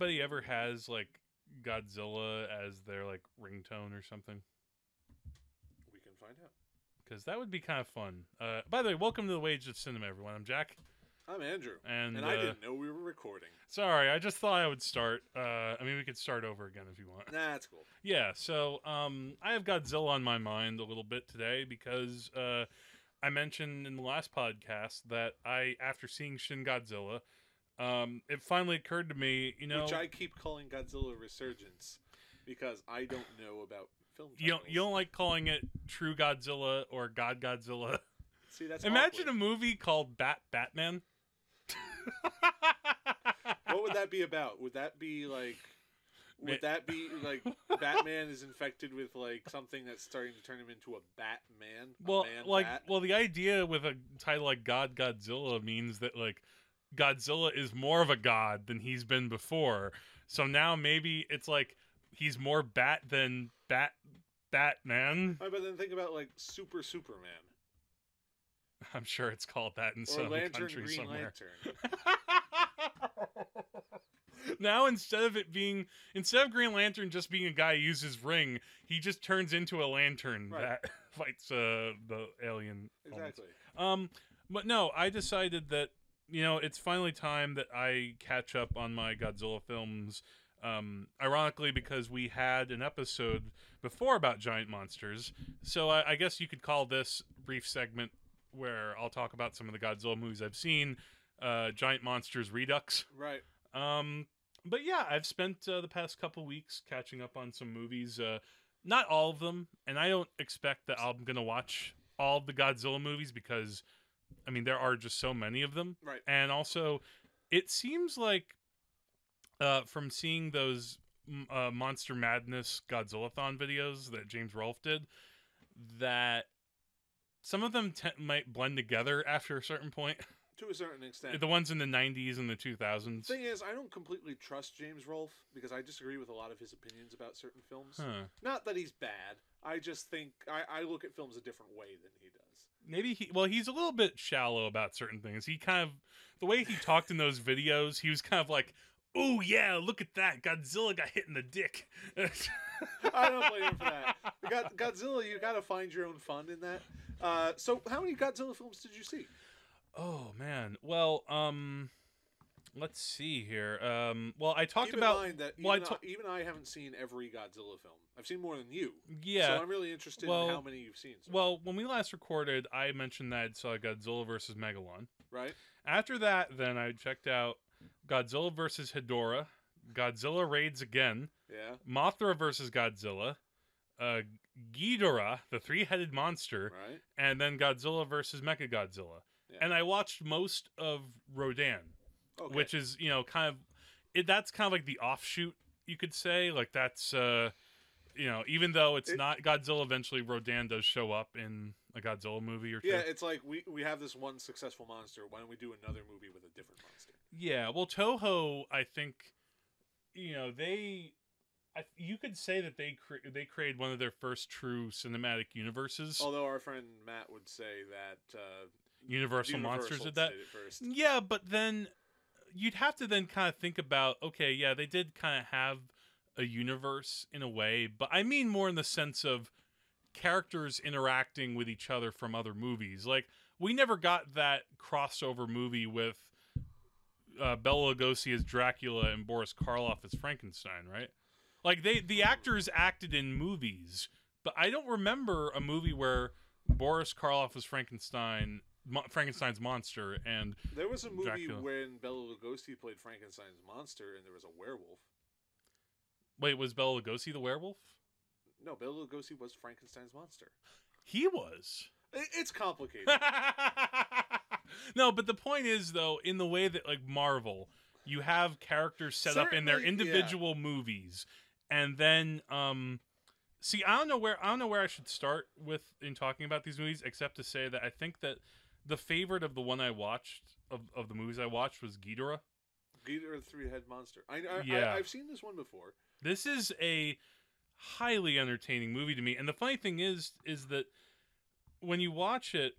anybody ever has like Godzilla as their like ringtone or something? We can find out. Because that would be kind of fun. Uh, by the way, welcome to the Wages of Cinema, everyone. I'm Jack, I'm Andrew, and, and uh, I didn't know we were recording. sorry, I just thought I would start. Uh, I mean, we could start over again if you want. Nah, that's cool. Yeah, so um, I have Godzilla on my mind a little bit today because uh, I mentioned in the last podcast that I, after seeing Shin Godzilla, um, it finally occurred to me, you know, Which I keep calling Godzilla Resurgence because I don't know about film. you don't, you don't like calling it True Godzilla or God Godzilla. See, that's Imagine a movie called Bat Batman. What would that be about? Would that be like? Would that be like Batman is infected with like something that's starting to turn him into a Batman? A Well, man like, bat? well, the idea with a title like God Godzilla means that like Godzilla is more of a god than he's been before. So now maybe it's like he's more bat than bat Batman. Right, but then think about like Super Superman I'm sure it's called that in or some Lantern country Green somewhere. Lantern. now instead of it being instead of Green Lantern just being a guy who uses ring, he just turns into a lantern Right. that fights uh, the alien. elements. Exactly. Um, but no, I decided that you know it's finally time that I catch up on my Godzilla films. Um, ironically, because we had an episode before about giant monsters, so I, I guess you could call this brief segment where I'll talk about some of the Godzilla movies I've seen. Uh, giant monsters Redux. Right. Um, but yeah, I've spent uh, the past couple weeks catching up on some movies. Uh, not all of them, and I don't expect that I'm gonna watch all the Godzilla movies because, I mean, there are just so many of them. Right. And also, it seems like, uh, from seeing those uh, Monster Madness Godzillathon videos that James Rolfe did, that some of them te- might blend together after a certain point. To a certain extent. the ones in the '90s and the 2000s. thing is, I don't completely trust James Rolfe because I disagree with a lot of his opinions about certain films. Huh. Not that he's bad. I just think I, I look at films a different way than he does. maybe he well he's a little bit shallow about certain things he kind of the way he talked in those videos he was kind of like oh yeah look at that godzilla got hit in the dick I don't blame him for that. God, Godzilla, you got to find your own fun in that. Uh, so, how many Godzilla films did you see? Oh man well um let's see here um well i talked Keep about in mind that even, well, I I, even I haven't seen every Godzilla film. I've seen more than you. yeah So I'm really interested well- in how many you've seen. So, well when we last recorded i mentioned that i saw godzilla versus megalon right? after that then i checked out godzilla versus hedorah godzilla raids again Yeah. Mothra versus Godzilla, uh, Ghidorah, the three-headed monster, Right. and then Godzilla versus Mechagodzilla. Yeah. And I watched most of Rodan, Okay. which is you know kind of it, that's kind of like the offshoot you could say. Like that's uh, you know even though it's It- not Godzilla, eventually Rodan does show up in a Godzilla movie or two. yeah, it's like we we have this one successful monster. Why don't we do another movie with a different monster? Yeah, well, Toho, I think, you know, they, I, you could say that they cre- they created one of their first true cinematic universes. Although our friend Matt would say that uh, Universal, Monsters Universal did that. first. Yeah, but then you'd have to then kind of think about, okay, yeah, they did kind of have a universe in a way, but I mean more in the sense of characters interacting with each other from other movies. Like we never got that crossover movie with uh, Bela Lugosi as Dracula and Boris Karloff as Frankenstein, right? Like they the actors acted in movies, but I don't remember a movie where Boris Karloff was Frankenstein, Mo- Frankenstein's monster, and There was a movie Dracula. when Bela Lugosi played Frankenstein's monster, and there was a werewolf. wait, was Bela Lugosi the werewolf? No, Bela Lugosi was Frankenstein's monster. He was. It's complicated. no, but the point is though, in the way that like Marvel, you have characters set up in their Certainly, yeah. individual movies, and then um, see, I don't know where I don't know where I should start with in talking about these movies, except to say that I think that the favorite of the one I watched of, of the movies I watched was Ghidorah. Ghidorah the three-head monster. I, I, Yeah. I I've seen this one before. This is a highly entertaining movie to me, and the funny thing is, is that when you watch it,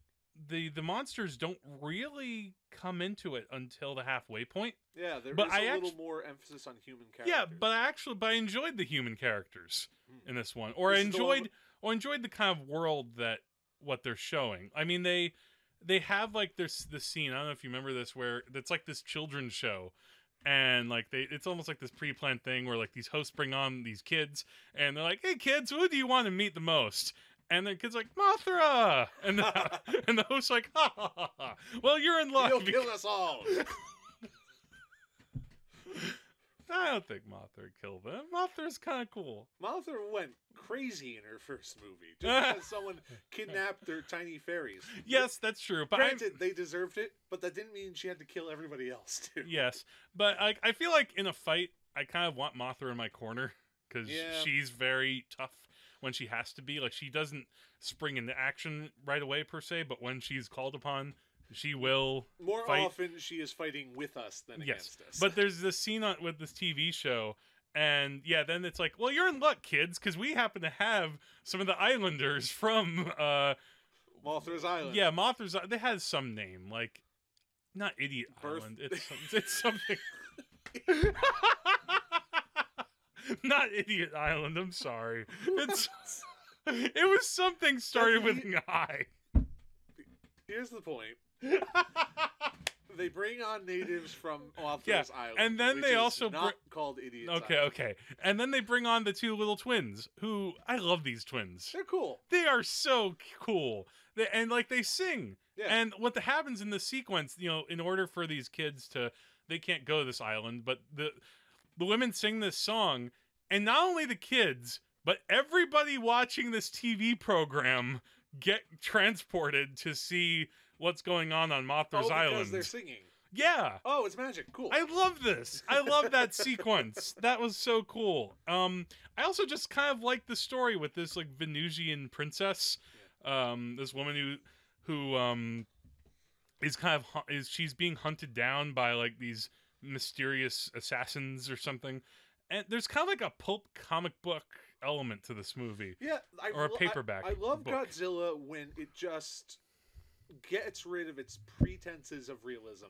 the the monsters don't really come into it until the halfway point. Yeah, there is But a I little actu- more emphasis on human characters. Yeah, but I actually but I enjoyed the human characters Mm. in this one, or I This is the one enjoyed or enjoyed the kind of world that what they're showing. I mean they they have like this this scene. I don't know if you remember this where it's like this children's show. And like they, it's almost like this pre-planned thing where like these hosts bring on these kids, and they're like, "Hey kids, who do you want to meet the most?" And the kid's like, "Mothra," and the, and the host's like, ha, ha, ha, ha. "Well, you're in luck." You'll kill us all. I don't think Mothra would kill them. Mothra's kind of cool. Mothra went crazy in her first movie just because someone kidnapped their tiny fairies. Yes, that's true. But Granted, they deserved it, but that didn't mean she had to kill everybody else too. yes, but I, I feel like in a fight, I kind of want Mothra in my corner because Yeah. she's very tough when she has to be. Like she doesn't spring into action right away per se, but when she's called upon, she will. More Fight. often, she is fighting with us than Yes, against us. But there's this scene on, with this TV show. And yeah, then it's like, well, you're in luck, kids, because we happen to have some of the Islanders from uh, Mothra's Island. Yeah, Mothra's. They had some name, like not Idiot Birth- Island. It's some- it's something. not Idiot Island. I'm sorry. It's it was something started with an I. Here's the point. They bring on natives from Mothra's Yeah, Island, and then they also not br- called Idiots okay, Island. okay, and then they bring on the two little twins, who I love these twins. They're cool. They are so cool. They, and like they sing. Yeah. And what the happens in the sequence, you know, in order for these kids to, they can't go to this island, but the the women sing this song, and not only the kids, but everybody watching this TV program get transported to see what's going on on oh, Mothra's because Island. they're singing. Yeah. Oh, it's magic. Cool. I love this. I love that sequence. That was so cool. Um, I also just kind of like the story with this like Venusian princess, um, this woman who who um is kind of is she's being hunted down by like these mysterious assassins or something, and there's kind of like a pulp comic book element to this movie. yeah, I, or a lo- I- paperback I, love book. Godzilla when it just gets rid of its pretenses of realism.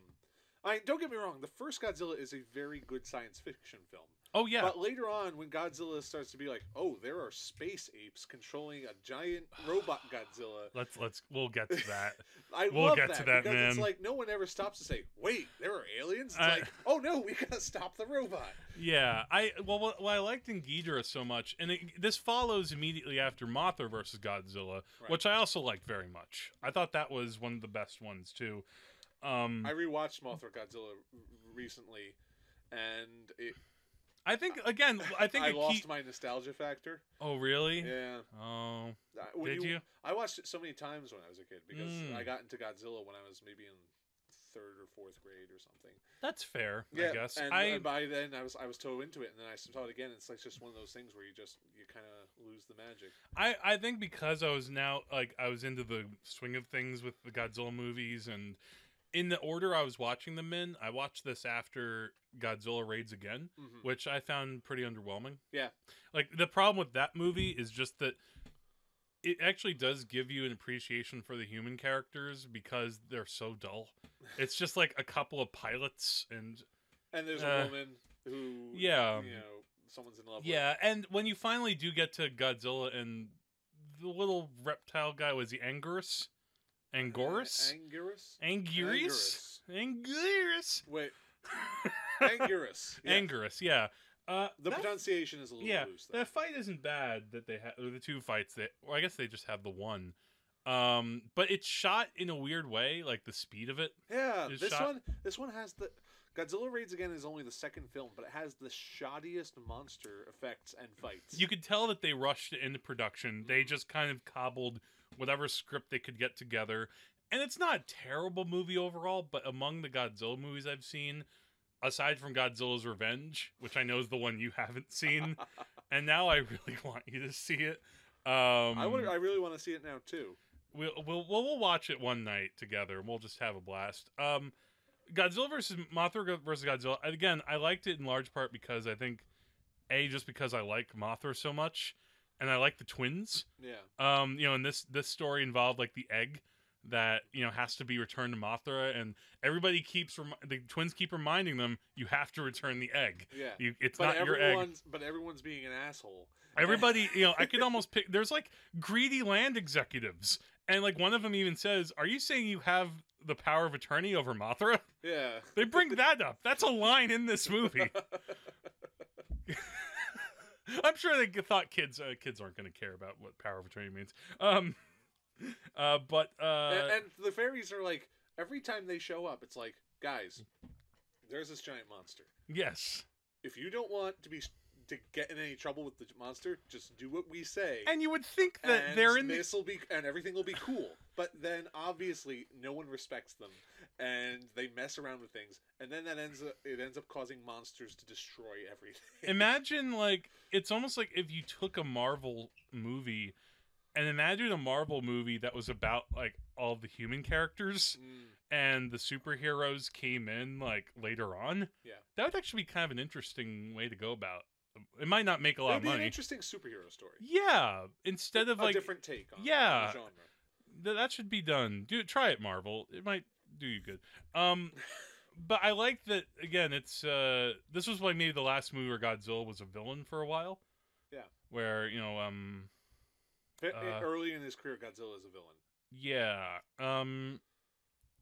I don't get me wrong. The first Godzilla is a very good science fiction film. Oh yeah, But later on, when Godzilla starts to be like, "Oh, there are space apes controlling a giant robot Godzilla," let's let's we'll get to that. I We'll love get that, to that, because it's like no one ever stops to say, "Wait, there are aliens." It's I- like, "Oh no, we gotta stop the robot." Yeah, I well, what, what I liked in Ghidorah so much, and it, this follows immediately after Mothra versus Godzilla, Right. which I also liked very much. I thought that was one of the best ones too. Um, I rewatched Mothra Godzilla recently, and it, I think again, I think I lost key. my nostalgia factor. Oh really? Yeah, Oh, when did you? I watched it so many times when I was a kid because Mm. I got into Godzilla when I was maybe in third or fourth grade or something. That's fair. Yeah, I guess. And, I and by then I was I was so into it, and then I saw it again. It's like just one of those things where you just you kind of lose the magic. I, I think because I was now like I was into the swing of things with the Godzilla movies and in the order I was watching them in, I watched this after Godzilla Raids Again, Mhm. which I found pretty underwhelming. Yeah. Like the problem with that movie is just that it actually does give you an appreciation for the human characters because they're so dull. It's just like a couple of pilots and And there's Uh, a woman who yeah. you know someone's in love yeah, and when you finally do get to Godzilla and the little reptile guy was he Anguirus? with. Anguirus? Anguirus. Anguirus? Anguirus? Wait, Anguirus. Yeah. Anguirus, yeah. Uh, The that- pronunciation is a little yeah, loose. Though. that fight isn't bad that they have the two fights that well, I guess they just have the one. Um, but it's shot in a weird way, like the speed of it. Yeah, this shot- one this one has the Godzilla Raids Again is only the second film, but it has the shoddiest monster effects and fights. You could tell that they rushed into production. They just kind of cobbled whatever script they could get together. And it's not a terrible movie overall, but among the Godzilla movies I've seen, aside from Godzilla's Revenge, which I know is the one you haven't seen, and now I really want you to see it. Um, I would, I really want to see it now too. We'll, we'll we'll we'll watch it one night together and we'll just have a blast. Um, Godzilla versus Mothra versus Godzilla. Again, I liked it in large part because I think, a just because I like Mothra so much, and I like the twins. Yeah, Um, you know, and this this story involved like the egg that you know has to be returned to Mothra, and everybody keeps rem- the twins keep reminding them you have to return the egg. Yeah. You, it's But not your egg. everyone's but everyone's being an asshole. Everybody, you know, I could almost pick. There's like greedy land executives, and like one of them even says, "Are you saying you have the power of attorney over Mothra?" Yeah. They bring that up. That's a line in this movie. I'm sure they thought kids uh, kids aren't going to care about what power of attorney means. Um, uh, but uh, and, and the fairies are like every time they show up, it's like, guys, there's this giant monster. yes, If you don't want to be to get in any trouble with the monster, just do what we say. and you would think that and they're in the this will be and everything will be cool. But then obviously no one respects them, and they mess around with things, and then that ends up it ends up causing monsters to destroy everything. imagine like it's almost like if you took a Marvel movie and imagine a Marvel movie that was about like all the human characters Mm, and the superheroes came in like later on. Yeah. That would actually be kind of an interesting way to go about. It might not make a it lot would of be an money. interesting superhero story. Yeah, instead of like a like different take on, Yeah. on the genre. th- that should be done. Do try it, Marvel. It might do you good. Um, but I like that again. It's uh, this was like maybe the last movie where Godzilla was a villain for a while. Yeah. Where you know, um, Uh, Early in his career, Godzilla is a villain. yeah, um,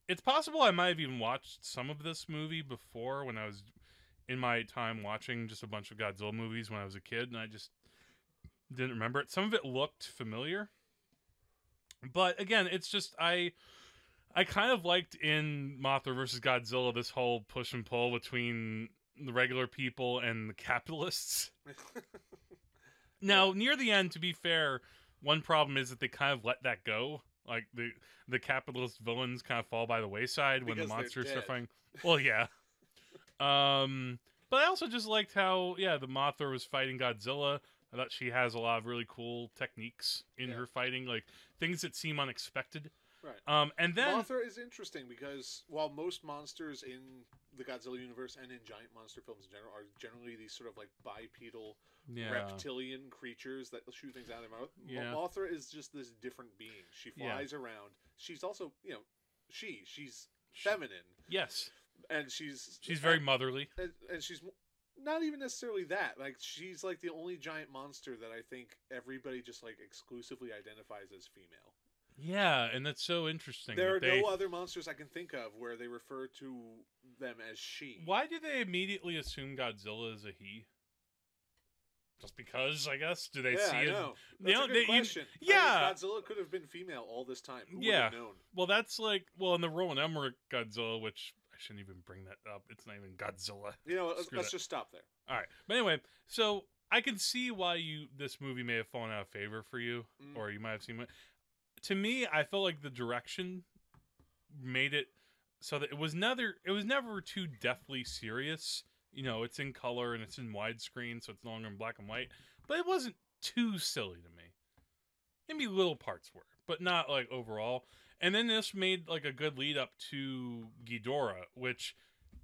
it's possible I might have even watched some of this movie before when I was in my time watching just a bunch of Godzilla movies when I was a kid, and I just didn't remember it. Some of it looked familiar, but again, it's just I. I kind of liked in Mothra versus Godzilla this whole push and pull between the regular people and the capitalists. Now, near the end, to be fair, one problem is that they kind of let that go. Like the the capitalist villains kind of fall by the wayside when the Because monsters start fighting. Well, yeah. um, but I also just liked how yeah the Mothra was fighting Godzilla. I thought she has a lot of really cool techniques in Yeah. her fighting, like things that seem unexpected. right. Um, and then Mothra is interesting because while most monsters in the Godzilla universe and in giant monster films in general are generally these sort of like bipedal yeah, reptilian creatures that shoot things out of their mouth, Mo- Yeah. Mothra is just this different being. She Yeah. flies around. She's also, you know, she she's She- feminine yes, and she's she's very motherly. and, and she's not even necessarily that. Like she's like the only giant monster that I think everybody just like exclusively identifies as female. Yeah, and that's so interesting. There are they, no other monsters I can think of where they refer to them as she. Why do they immediately assume Godzilla is a he? Just because, I guess. Do they yeah, see I it? know. That's a don't- good they- you- question. Mean, yeah. Godzilla could have been female all this time. Who Yeah. known? Well, that's like well in the Roland Emmerich Godzilla, which I shouldn't even bring that up. It's not even Godzilla. You know, let's, Screw let's that. just stop there. All right, but anyway, so I can see why you this movie may have fallen out of favor for you, Mm. or you might have seen it. To me, I felt like the direction made it so that it was never it was never too deathly serious. You know, it's in color and it's in widescreen, so it's no longer in black and white. But it wasn't too silly to me. Maybe little parts were, but not like overall. And then this made like a good lead up to Ghidorah, which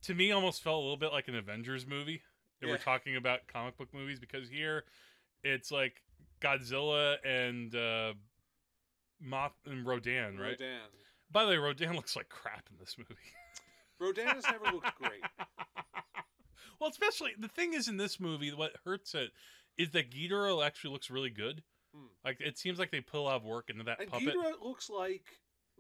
to me almost felt a little bit like an Avengers movie. They we're Yeah. talking about comic book movies, because here it's like Godzilla and uh, Moth and Rodan, right? Rodan. By the way, Rodan looks like crap in this movie. Rodan has never looked great. well, especially the thing is in this movie, what hurts it is that Ghidorah actually looks really good. Hmm. Like it seems like they put a lot of work into that And puppet. Ghidorah looks like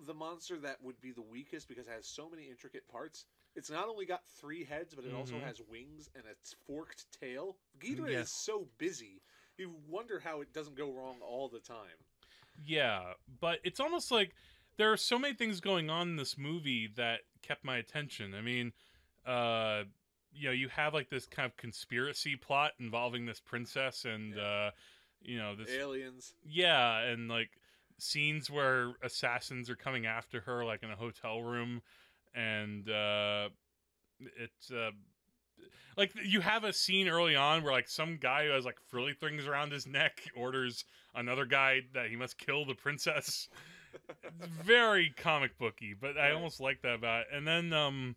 the monster that would be the weakest because it has so many intricate parts. It's not only got three heads, but it also Mhm. has wings and a forked tail. Ghidorah is so busy. You wonder how it doesn't go wrong all the time. Yeah, but it's almost like there are so many things going on in this movie that kept my attention. I mean, uh, you know, you have like this kind of conspiracy plot involving this princess and Yeah. uh, you know, this Aliens. yeah, and like scenes where assassins are coming after her like in a hotel room and uh it's uh like you have a scene early on where like some guy who has like frilly things around his neck orders another guy that he must kill the princess very comic booky but i almost like that about it and then um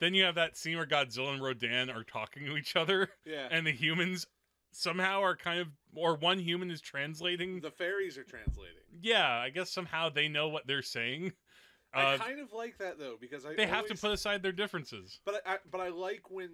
then you have that scene where godzilla and rodan are talking to each other Yeah. and the humans somehow are kind of or one human is translating. The fairies are translating. yeah, I guess somehow they know what they're saying. I Uh, kind of like that though because I they have to always- put aside their differences. But I, I but I like when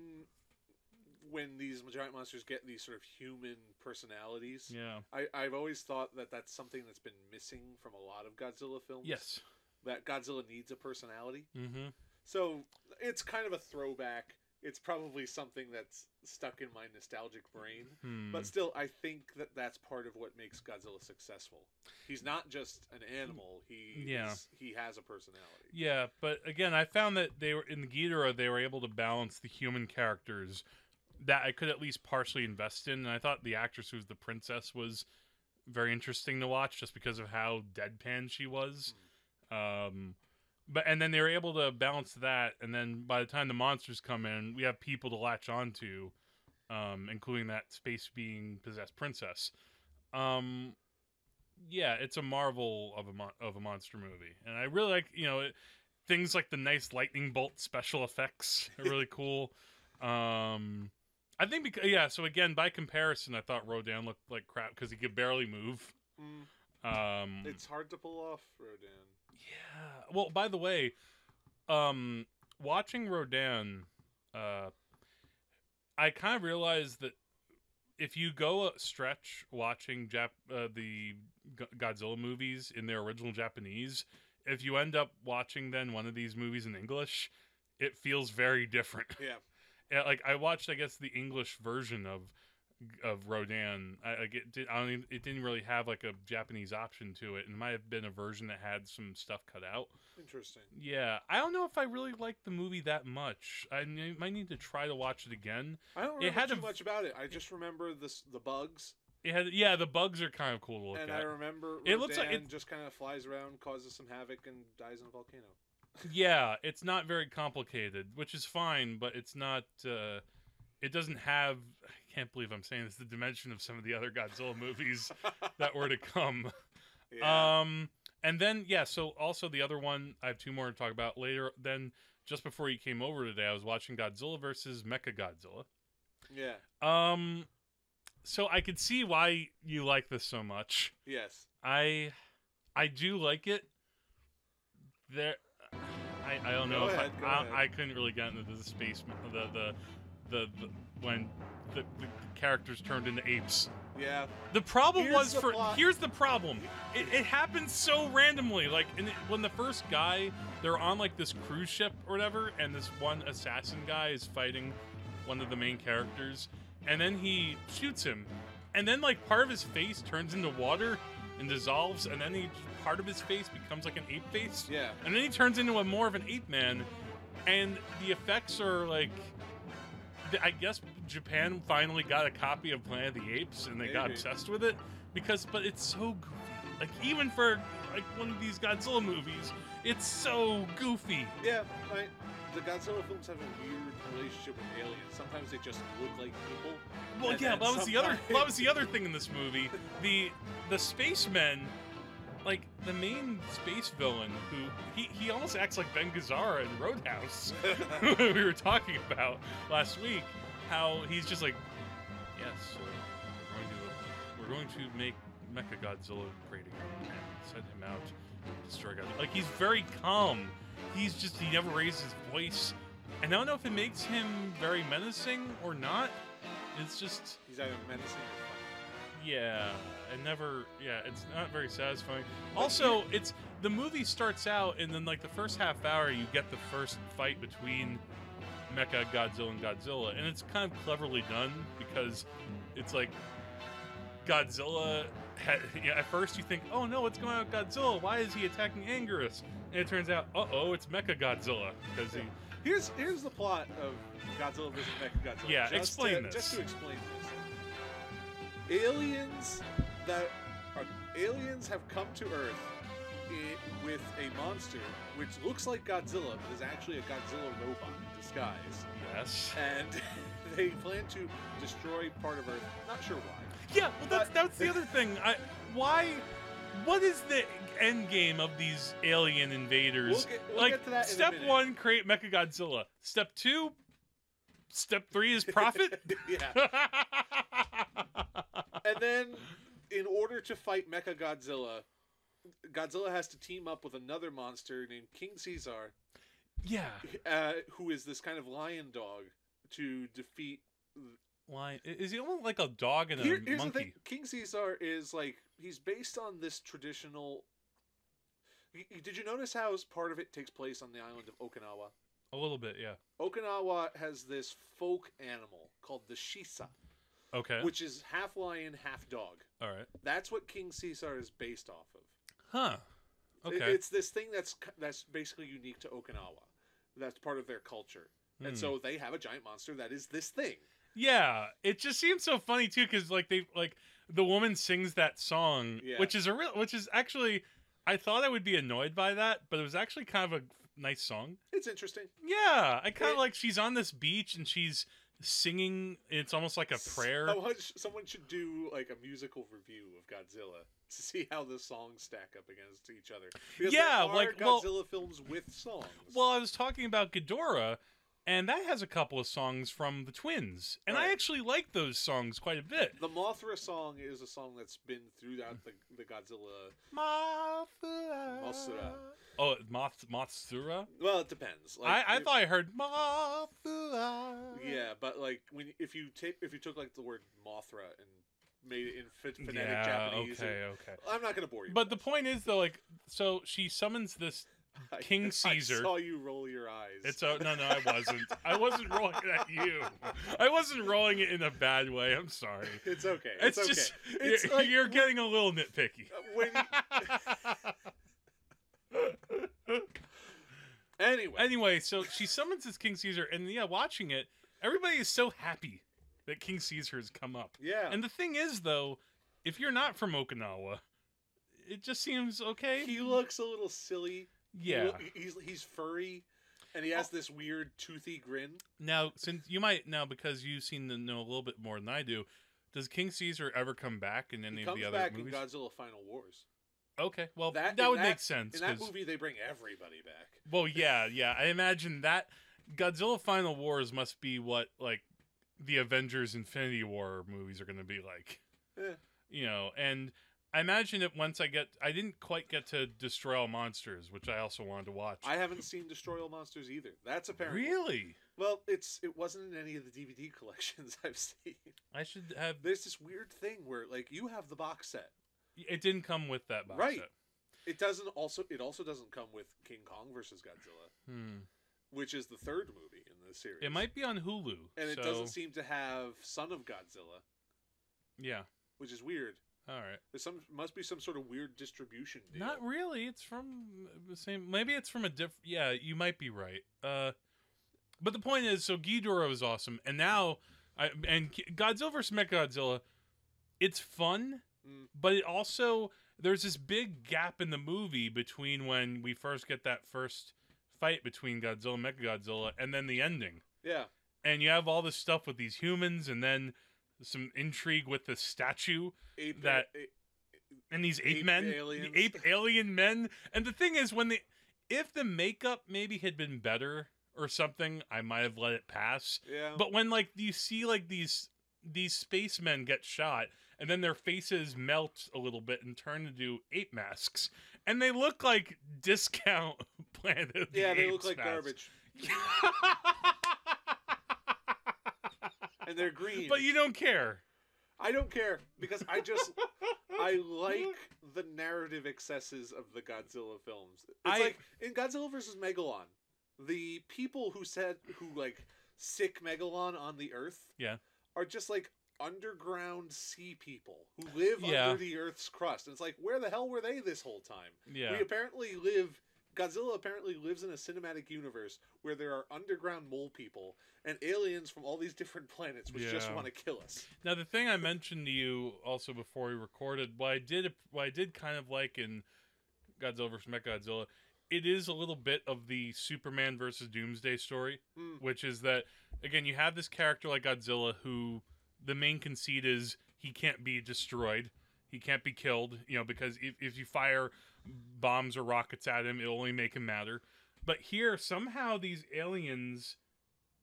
when these giant monsters get these sort of human personalities. Yeah. I, I've always thought that that's something that's been missing from a lot of Godzilla films. Yes. That Godzilla needs a personality. Mm-hmm. So it's kind of a throwback. It's probably something that's stuck in my nostalgic brain. Hmm. But still, I think that that's part of what makes Godzilla successful. He's not just an animal. He Yeah. is- he has a personality. Yeah, but again, I found that they were in the Ghidorah. They were able to balance the human characters that I could at least partially invest in, and I thought the actress who was the princess was very interesting to watch, just because of how deadpan she was. Um, but and then they were able to balance that, and then by the time the monsters come in, we have people to latch onto, um, including that space being possessed princess. Um, yeah, it's a marvel of a mon- of a monster movie, and I really like you know it, things like the nice lightning bolt special effects are really cool. Um, I think because yeah, so again by comparison, I thought Rodan looked like crap because he could barely move. Mm, Um, it's hard to pull off, Rodan. yeah. Well, by the way, um, watching Rodan, uh, I kind of realized that if you go a stretch watching Jap- uh, the G- Godzilla movies in their original Japanese, if you end up watching then one of these movies in English, it feels very different. Yeah. Yeah, like I watched, I guess the English version of of Rodan. I, like it, did, I don't it didn't really have like a Japanese option to it, and it might have been a version that had some stuff cut out. Interesting. Yeah, I don't know if I really liked the movie that much. I might need to try to watch it again. I don't It remember had too a- much about it. I just remember this the bugs, It had, yeah, the bugs are kind of cool to look and at. I remember It looks like it- just kind of flies around, causes some havoc, and dies in a volcano. Yeah, it's not very complicated, which is fine, but it's not. Uh, it doesn't have. I can't believe I'm saying this. The dimension of some of the other Godzilla movies that were to come. yeah. Um, and then yeah, so also the other one I have two more to talk about later. Then just before you came over today, I was watching Godzilla versus Mecha Godzilla. yeah. Um, so I could see why you like this so much. Yes. I, I do like it. There, I, I don't know Go if ahead, I. I, I couldn't really get into the space the the the, the when the, the characters turned into apes. Yeah. The problem Here's was the for plot. here's the problem. It, it happens so randomly. Like it, when the first guy they're on like this cruise ship or whatever, and this one assassin guy is fighting one of the main characters, and then he shoots him, and then like part of his face turns into water and dissolves, and then he part of his face becomes like an ape face, Yeah. and then he turns into a more of an ape man, and the effects are like. I guess Japan finally got a copy of Planet of the Apes and they got obsessed with it because, but it's so goofy. Like even for like one of these Godzilla movies, it's so goofy. Yeah. I, the Godzilla films have a weird relationship with aliens. Sometimes they just look like people. Well, And yeah, then that was the other. That was the other thing in this movie. The the spacemen, like the main space villain, who he he almost acts like Ben Gazzara in Roadhouse. we were talking about last week how he's just like, yes, we're going to we're going to make Mecha Godzilla great again and send him out to destroy Godzilla. Like he's very calm. He's just he never raises his voice, and I don't know if it makes him very menacing or not. It's just He's either menacing or yeah, and never. Yeah, it's not very satisfying. Also, it's the movie starts out, and then like the first half hour, you get the first fight between Mecha Godzilla and Godzilla, and it's kind of cleverly done because it's like Godzilla. Yeah, at first, you think, "Oh no, what's going on with Godzilla? Why is he attacking Anguirus?" And it turns out, "Uh oh, it's Mecha Godzilla because he." Here's here's the plot of Godzilla vs. Mechagodzilla. Yeah, just explain to, this. Just to explain this, aliens that are aliens have come to Earth with a monster which looks like Godzilla, but is actually a Godzilla robot in disguise, Yes. and they plan to destroy part of Earth. Not sure why. Yeah, well, that's that's the other thing. I why? What is the end game of these alien invaders? We'll get- we'll like get to that in a step minute. one, create Mecha Godzilla. Step two, step three is profit. yeah. And then, in order to fight Mecha Godzilla, Godzilla has to team up with another monster named King Caesar, yeah, uh, who is this kind of lion dog, to defeat. Lion is he almost like a dog and a Here- here's the monkey? thing: King Caesar is like he's based on this traditional. Did you notice how part of it takes place on the island of Okinawa? A little bit, yeah. Okinawa has this folk animal called the shisa, Okay. which is half lion, half dog. All right. That's what King Caesar is based off of. Huh. Okay. It's this thing that's that's basically unique to Okinawa. That's part of their culture. And Hmm. so they have a giant monster that is this thing. Yeah, it just seems so funny too, because like they like the woman sings that song, Yeah. which is a real, which is actually, I thought I would be annoyed by that, but it was actually kind of a nice song. It's interesting. Yeah, I kind of like she's on this beach and she's singing. It's almost like a prayer. Someone, someone should do like a musical review of Godzilla to see how the songs stack up against each other. Because Yeah, like, well- Godzilla films with songs. Well, I was talking about Ghidorah, and that has a couple of songs from the Twins, and I actually like those songs quite a bit. the Mothra song is a song that's been throughout the, the Godzilla. Mothra. Mothra. Oh, Moth Mothra. Well, it depends. Like, I, I if- thought I heard Mothra. Yeah, but like when if you take if you took like the word Mothra and made it in ph- phonetic yeah, Japanese, okay, okay. I'm not gonna bore you. But the point is, though, like, so she summons this. King Caesar- I saw you roll your eyes. It's a no, no, I wasn't. I wasn't rolling it at you. I wasn't rolling it in a bad way. I'm sorry. It's okay. It's, It's, okay. just It's you're, like you're getting a little nitpicky. Uh, when anyway. anyway, so she summons this King Caesar, and yeah, watching it, everybody is so happy that King Caesar has come up. Yeah. And the thing is, though, if you're not from Okinawa, it just seems okay. he looks a little silly. He yeah. loo- he's he's furry, and he has oh. this weird toothy grin. Now, since you might now because you seem to know a little bit more than I do, does King Caesar ever come back in any He of the other back movies? in Godzilla Final Wars. Okay, well That- that, would that- make sense. In that 'cause- movie, they bring everybody back. well, yeah, yeah. I imagine that Godzilla Final Wars must be what like the Avengers Infinity War movies are going to be like. Yeah. You know, and I imagine that once I get I didn't quite get to Destroy All Monsters, which I also wanted to watch. I haven't seen Destroy All Monsters either. That's apparently really? well. It's it wasn't in any of the DVD collections I've seen. I should have There's this weird thing where like you have the box set. it didn't come with that box Right. set. It doesn't also it also doesn't come with King Kong versus Godzilla, Hmm. which is the third movie in the series. It might be on Hulu. and it doesn't seem to have Son of Godzilla, Yeah. which is weird. All right. There's some must be some sort of weird distribution deal. Not really. It's from the same. Maybe it's from a different. Yeah, you might be right. Uh, but the point is, so Ghidorah is awesome, and now, I and Godzilla vs Mechagodzilla, it's fun, Mm. but it also there's this big gap in the movie between when we first get that first fight between Godzilla and Mechagodzilla, and then the ending, Yeah. and you have all this stuff with these humans, and then some intrigue with the statue Ape, That- a- and these ape, Ape men, aliens. the ape alien men. And the thing is, when the if the makeup maybe had been better or something, I might have let it pass. yeah. But when like you see like these these spacemen get shot and then their faces melt a little bit and turn into ape masks, and they look like discount Planet of the yeah, they look like masks. garbage, and they're green. but you don't care. I don't care because I just I like the narrative excesses of the Godzilla films. It's I- like in Godzilla versus Megalon, the people who said who like sic Megalon on the Earth, Yeah. are just like underground sea people who live Yeah. under the Earth's crust. And it's like, where the hell were they this whole time? Yeah. We apparently live. Godzilla apparently lives in a cinematic universe where there are underground mole people and aliens from all these different planets which just want to kill us. Now the thing I mentioned to you also before we recorded, what I did, what I did kind of like in Godzilla vs Mechagodzilla, it is a little bit of the Superman versus Doomsday story, Mm. which is that again you have this character like Godzilla who the main conceit is he can't be destroyed, he can't be killed, you know, because if if you fire bombs or rockets at him, it'll only make him matter. But here somehow these aliens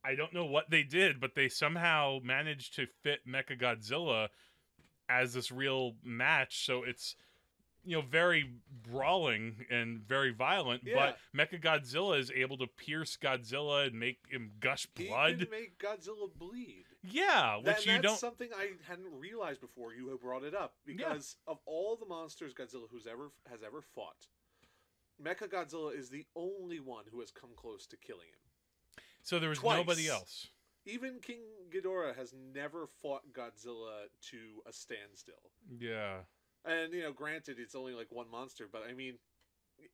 I don't know what they did, but they somehow managed to fit Mecha Godzilla as this real match. So it's you know very brawling and very violent, Yeah. but Mecha Godzilla is able to pierce Godzilla and make him gush He blood. can make Godzilla bleed. Yeah, which That, you that's don't. something I hadn't realized before you have brought it up because of all the monsters Godzilla who's ever has ever fought, Mecha Godzilla is the only one who has come close to killing him. So there was twice. nobody else. Even King Ghidorah has never fought Godzilla to a standstill. Yeah. And you know, granted, it's only like one monster, but I mean,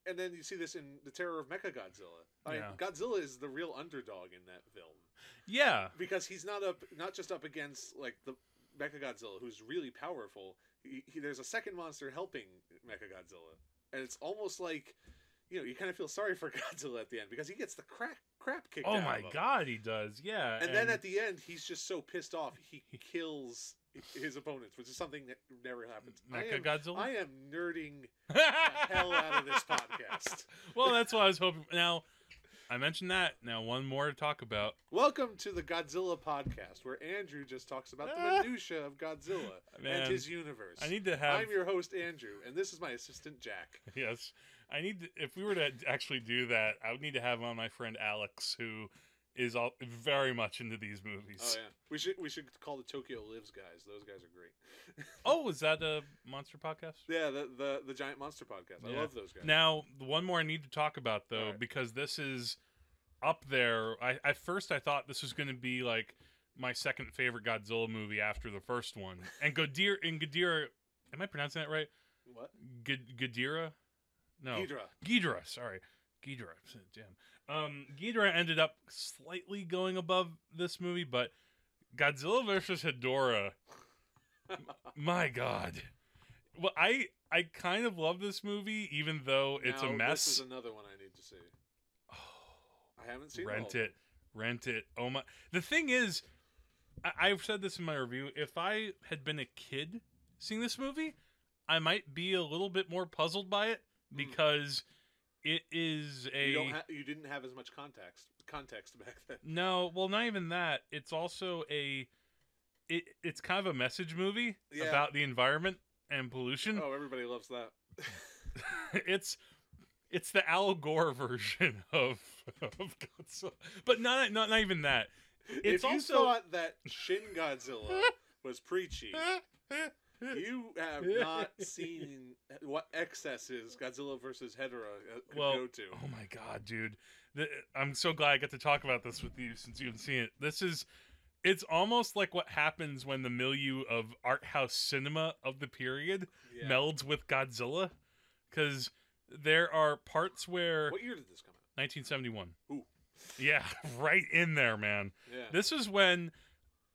and then you see this in the Terror of Mecha Godzilla. I mean, Yeah. Godzilla is the real underdog in that film Yeah. because he's not up, not just up against like the Mecha Godzilla, who's really powerful. He, he, there's a second monster helping Mecha Godzilla, and it's almost like, you know, you kind of feel sorry for Godzilla at the end because he gets the crap crap kicked Oh my god, he does. Yeah. And, then at the end, he's just so pissed off he kills his opponents, which is something that never happens. I am, Godzilla. I am nerding the hell out of this podcast. well, that's what I was hoping. Now, I mentioned that. Now, one more to talk about. Welcome to the Godzilla podcast, where Andrew just talks about the ah! minutia of Godzilla Man, and his universe. I need to have. I'm your host Andrew, and this is my assistant Jack. Yes, I need. To, if we were to actually do that, I would need to have on my friend Alex, who is all very much into these movies. Oh yeah, we should we should call the Tokyo Lives guys. Those guys are great. Oh, is that a monster podcast? Yeah, the the, the giant monster podcast. I Yeah. love those guys. Now, one more I need to talk about though, Alright. because this is up there. I at first I thought this was going to be like my second favorite Godzilla movie after the first one, and Godira and Godira. Am I pronouncing that right? what? G- Godira? No, Ghidra. Ghidorah, sorry. Ghidorah. Damn. Um, Ghidorah ended up slightly going above this movie, but Godzilla versus Hedorah, my god. Well, I I kind of love this movie, even though it's Now, a mess. This is another one I need to see. Oh, I haven't seen rent it, rent it. Oh my! The thing is, I, I've said this in my review. If I had been a kid seeing this movie, I might be a little bit more puzzled by it Mm. because it is a You don't ha- you didn't have as much context context back then. no. Well, not even that. It's also a it. It's kind of a message movie Yeah. about the environment and pollution. Oh, everybody loves that. it's it's the Al Gore version of of Godzilla, but not not not even that. It's if you also- thought that Shin Godzilla was preachy, you have not seen what excesses Godzilla versus Hedorah uh, could Well, go to. Oh my god, dude! The, I'm so glad I get to talk about this with you since you haven't seen it. This is, it's almost like what happens when the milieu of art house cinema of the period Yeah. melds with Godzilla, because there are parts where What year did this come out? 1971. Ooh. Yeah, right in there, man. Yeah. This is when,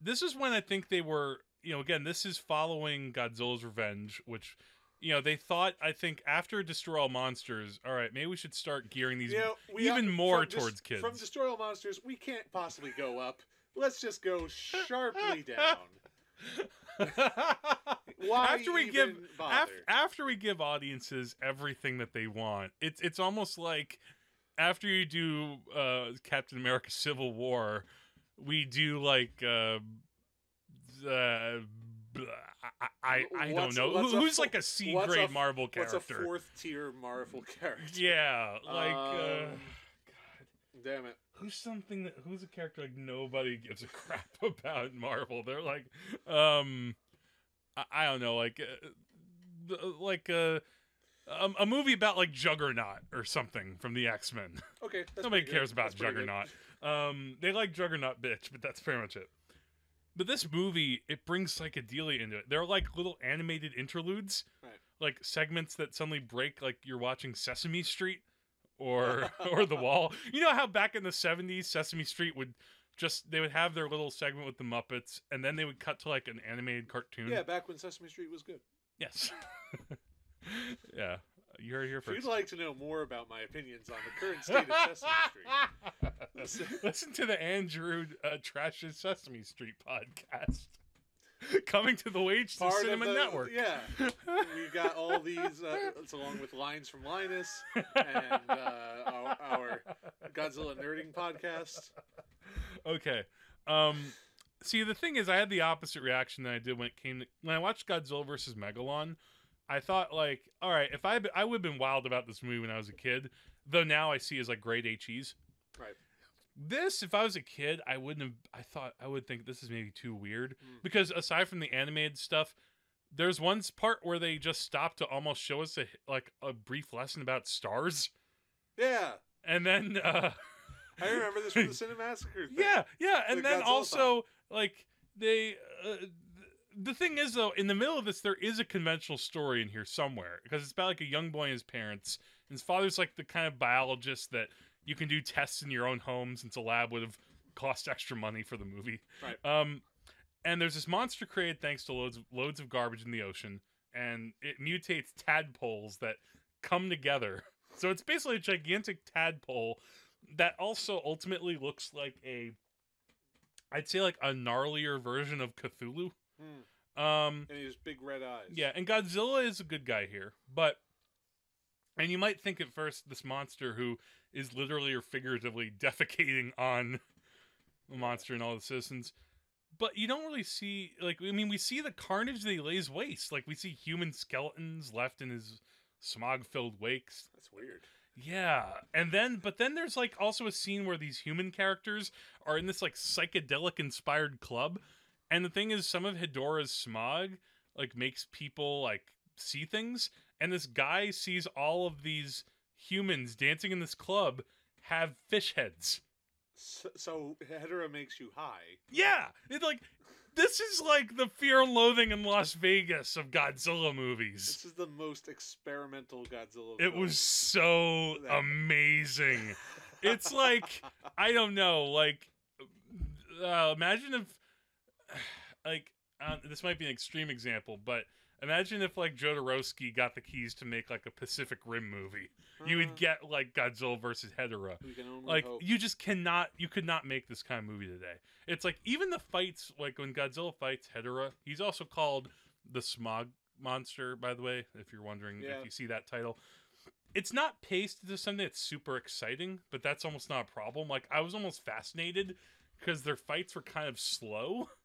this is when I think they were. You know, again, this is following Godzilla's Revenge, which. You know, they thought I think after Destroy All Monsters, all right, maybe we should start gearing these You know, even got- more from dis- towards kids. From Destroy All Monsters, we can't possibly go up. Let's just go sharply down. Why after we give after, after we give audiences everything that they want, it's it's almost like after you do uh, Captain America: Civil War, we do like uh, uh, I I, I don't know Who, a who's fo- like a C a grade Marvel What's a fourth tier Marvel character? Yeah, like uh, Um, Damn it. who's something that who's a character like nobody gives a crap about in Marvel. They're like, um, I, I don't know, like, uh, uh, like uh, a, a movie about like Juggernaut or something from the X Men. Okay. Nobody pretty good. cares about That's. Juggernaut. Um, they like Juggernaut, bitch, but that's pretty much it. But this movie, it brings psychedelia into it. They're like little animated interludes, Right. like segments that suddenly break, like you're watching Sesame Street or or The Wall. You know how back in the '70s, Sesame Street would just they would have their little segment with the Muppets, and then they would cut to like an animated cartoon. Yeah, back when Sesame Street was good. Yes. yeah. You heard here If first. you'd like to know more about my opinions on the current state of Sesame Street, Listen to the Andrew uh, Trashes Sesame Street podcast. Coming to the Wage to Cinema the, Network. Yeah, we got all these, uh, it's along with lines from Linus and uh, our, our Godzilla nerding podcast. okay. Um, see, the thing is, I had the opposite reaction that I did when it came to, when I watched Godzilla versus Megalon. I thought like, all right, if I I would have been wild about this movie when I was a kid, though now I see as like grade HEs. Right. This, if I was a kid, I wouldn't have. I thought I would think this is maybe too weird Mm. because aside from the animated stuff, there's one part where they just stop to almost show us a like a brief lesson about stars, Yeah, and then uh, I remember this from the Cinemassacre. Thing. yeah, yeah, and The then Godzilla also like they. Uh, the thing is, though, in the middle of this, there is a conventional story in here somewhere because it's about like a young boy and his parents. And his father's like the kind of biologist that you can do tests in your own home since a lab would have cost extra money for the movie. Right. Um, and there's this monster created thanks to loads of, loads of garbage in the ocean, and it mutates tadpoles that come together. So it's basically a gigantic tadpole that also ultimately looks like a, I'd say like a gnarlier version of Cthulhu. Hmm. Um, And he has big red eyes. yeah, and Godzilla is a good guy here, but and you might think at first this monster who is literally or figuratively defecating on the monster and all the citizens, but you don't really see like I mean we see the carnage that he lays waste. Like we see human skeletons left in his smog-filled wakes. That's weird. Yeah, and then but then there's like also a scene where these human characters are in this like psychedelic inspired club, and the thing is, some of Hedorah's smog like makes people like see things, and this guy sees all of these humans dancing in this club have fish heads. So, so Hedorah makes you high. Yeah, it's like this is like the fear and loathing in Las Vegas of Godzilla movies. This is the most experimental Godzilla. It film. was so That- amazing. It's like I don't know, like uh, imagine if like uh, this might be an extreme example, but imagine if like Jodorowsky got the keys to make like a Pacific Rim movie. You Uh, would get like Godzilla versus Hedorah. We can only Like hope. you just cannot you could not make this kind of movie today. It's like even the fights like when Godzilla fights Hedorah, he's also called the Smog monster by the way, if you're wondering Yeah. if you see that title. It's not paced to something that's super exciting, but that's almost not a problem. Like I was almost fascinated because their fights were kind of slow.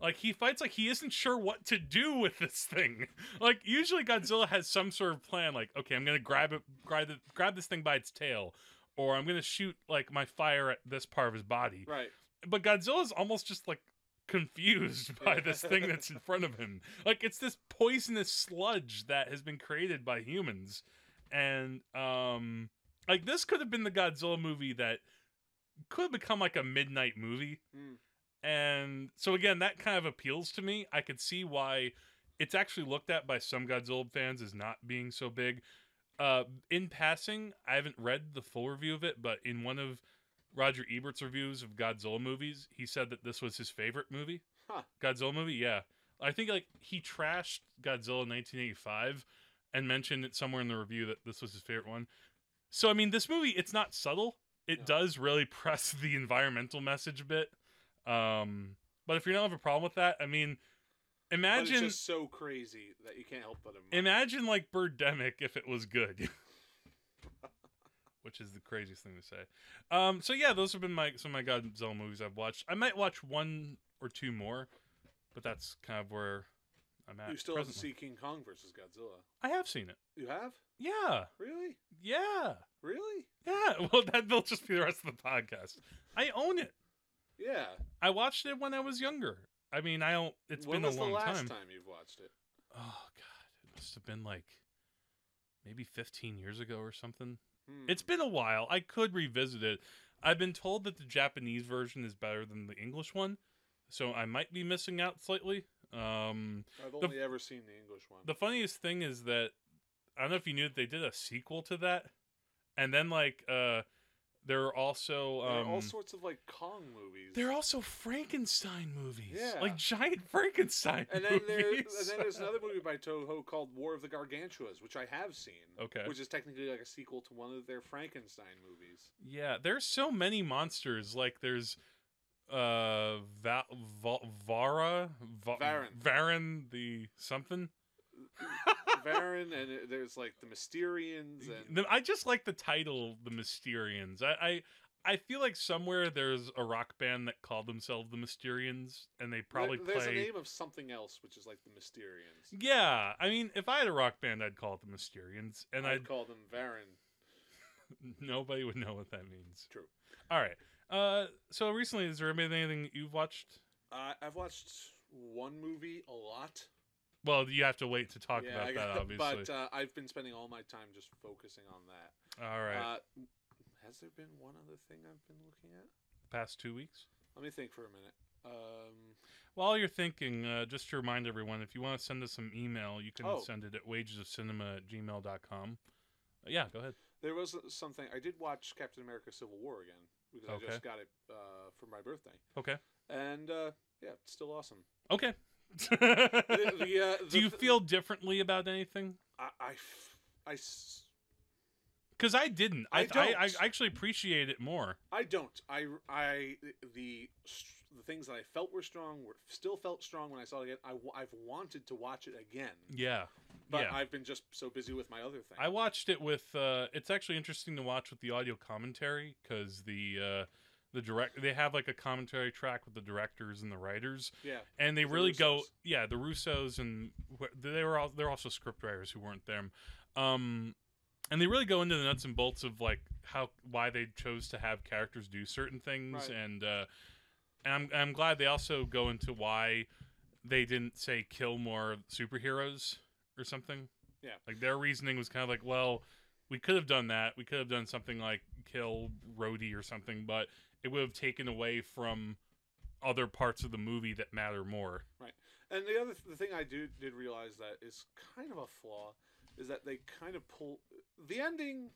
Like he fights like he isn't sure what to do with this thing. Like usually Godzilla has some sort of plan. Like okay, I'm gonna grab it, grab it, grab this thing by its tail, or I'm gonna shoot like my fire at this part of his body. right. But Godzilla's almost just like confused by this thing that's in front of him. Like it's this poisonous sludge that has been created by humans, and um, like this could have been the Godzilla movie that could become like a midnight movie. Mm. And so again, that kind of appeals to me. I could see why it's actually looked at by some Godzilla fans as not being so big. Uh, in passing, I haven't read the full review of it, but in one of Roger Ebert's reviews of Godzilla movies, he said that this was his favorite movie. Huh. Godzilla movie, yeah. I think like he trashed Godzilla 1985 and mentioned it somewhere in the review that this was his favorite one. So I mean, this movie it's not subtle. It No. does really press the environmental message a bit. Um, but if you don't have a problem with that, I mean, But imagine it's just so crazy that you can't help but admire. imagine like Birdemic if it was good. Which is the craziest thing to say. Um, so yeah, those have been my some of my Godzilla movies I've watched. I might watch one or two more, but that's kind of where I'm at. You still presently. see King Kong versus Godzilla. I have seen it. You have? Yeah, Really? yeah, Really? yeah. Well, that will just be the rest of the podcast. I own it. Yeah. I watched it when I was younger. I mean, I don't. It's when been a was long the last time. you've watched it? Oh god, it must have been like maybe 15 years ago or something. Hmm. It's been a while. I could revisit it. I've been told that the Japanese version is better than the English one, so I might be missing out slightly. Um, I've the- only ever seen the English one. the funniest thing is that I don't know if you knew that they did a sequel to that, and then like uh, there are also there are um, all sorts of like Kong movies. there are also Frankenstein movies, Yeah. like giant Frankenstein and then there, movies. and then there's another movie by Toho called War of the Gargantuas, which I have seen. Okay. Which is technically like a sequel to one of their Frankenstein movies. Yeah, there's so many monsters. Like there's uh Va- Va- Vara Va- Varan. Varan the something. Varan, and there's like the Mysterians, and I just like the title, the Mysterians. I, I I feel like somewhere there's a rock band that called themselves the Mysterians, and they probably There- there's play. a name of something else, which is like the Mysterians. Yeah, I mean, if I had a rock band, I'd call it the Mysterians, and I'd I'd call them Varan. nobody would know what that means. True. All right. Uh, so recently, is there been anything you've watched? Uh, I've watched one movie a lot. Well, you have to wait to talk yeah, about that, obviously. But uh, I've been spending all my time just focusing on that. All right. Uh, has there been one other thing I've been looking at? The Past two weeks. Let me think for a minute. Um, While you're thinking, uh, just to remind everyone, if you want to send us some email, you can Oh. send it at wagesofcinema at gmail.com. Uh, yeah, go ahead. there was something I did watch Captain America: Civil War again because I just got it uh, for my birthday, Okay. and uh, yeah, it's still awesome. Okay. Uh, Do you feel differently about anything? I, I I Because I didn't. I, I I, I, actually appreciate it more. I don't. I, I the the things that I felt were strong were still felt strong when I saw it again. I, have wanted to watch it again, Yeah. but yeah. I've been just so busy with my other thing. I watched it with. Uh, it's actually interesting to watch with the audio commentary because the uh, the direct they have like a commentary track with the directors and the writers, yeah, and they the really go. Yeah, the Russos and they were all they're also script writers who weren't them. Um, and they really go into the nuts and bolts of like how why they chose to have characters do certain things Right. and uh and I'm I'm glad they also go into why they didn't say kill more superheroes or something. Yeah. Like their reasoning was kind of like, well, we could have done that. We could have done something like kill Rhodey or something, but it would have taken away from other parts of the movie that matter more. Right. And the other th- the thing I do did realize that is kind of a flaw is that they kind of pull the ending.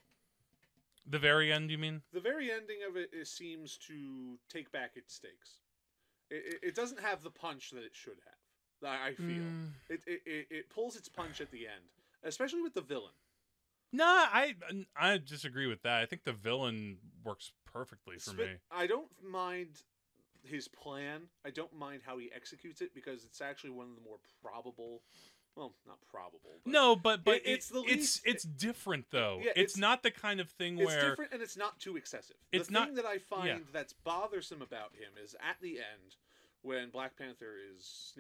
The very end, you mean? The very ending of it seems to take back its stakes. It, it, it doesn't have the punch that it should have. I, I feel Mm. it, it, it it pulls its punch at the end, especially with the villain. Nah, I I disagree with that. I think the villain works perfectly for Spe- me. I don't mind his plan. I don't mind how he executes it because it's actually one of the more probable. Well, not probable. But No, but but It- it's it's the least- it's it's different though. Yeah, it's, it's- not the kind of thing where it's different and it's not too excessive. It's the not- thing that I find yeah. that's bothersome about him is at the end when Black Panther is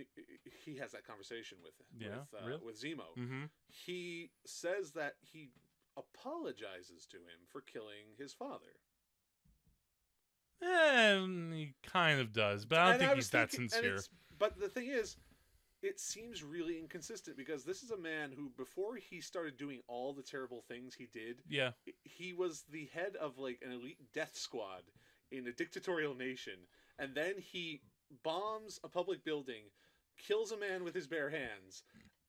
he has that conversation with Yeah, with, uh, really? with Zemo. hmm He says that he apologizes to him for killing his father. Eh, he kind of does, but I don't And think was he's that thinking- and sincere. But the thing is, it seems really inconsistent because this is a man who, before he started doing all the terrible things he did, Yeah, he was the head of like an elite death squad in a dictatorial nation, and then he bombs a public building, kills a man with his bare hands,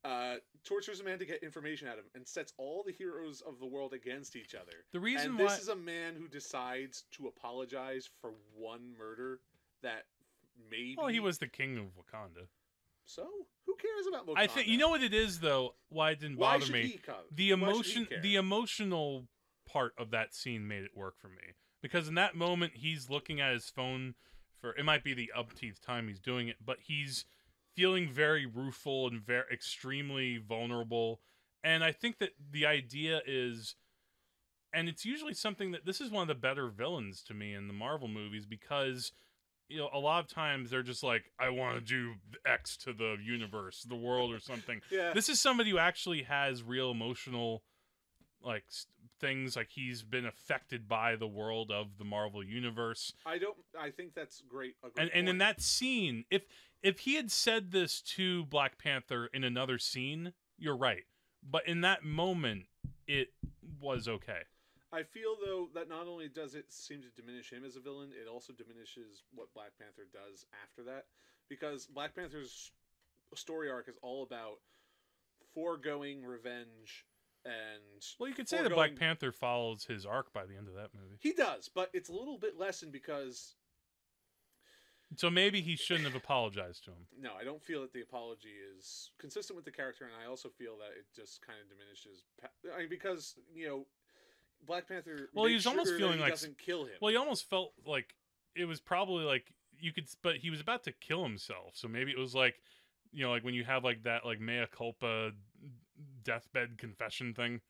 uh, tortures a man to get information out of him, and sets all the heroes of the world against each other. the reason and why this is a man who decides to apologize for one murder that maybe. well, he was the king of Wakanda. So who cares about Wakanda? I think you know what it is though. Why it didn't Why bother me. the emotion the emotional part of that scene made it work for me because in that moment he's looking at his phone for it might be the upteenth time he's doing it but he's feeling very rueful and very extremely vulnerable and i think that the idea is and it's usually something that this is one of the better villains to me in the marvel movies because you know a lot of times they're just like i want to do x to the universe the world or something yeah. this is somebody who actually has real emotional like things like he's been affected by the world of the marvel universe I don't. I think that's great. Great and and in that scene if if he had said this to black panther in another scene you're right but in that moment it was okay I feel though that not only does it seem to diminish him as a villain, it also diminishes what Black Panther does after that, because Black Panther's story arc is all about foregoing revenge and well you could say that black panther follows his arc by the end of that movie he does, but it's a little bit lessened because so maybe he shouldn't have apologized to him no, I don't feel that the apology is consistent with the character, and I also feel that it just kind of diminishes I mean, because you know. Black Panther. Well, he was almost feeling he like- doesn't kill him. Well, he almost felt like it was probably like you could, but he was about to kill himself. So maybe it was like, you know, like when you have like that like mea culpa deathbed confession thing.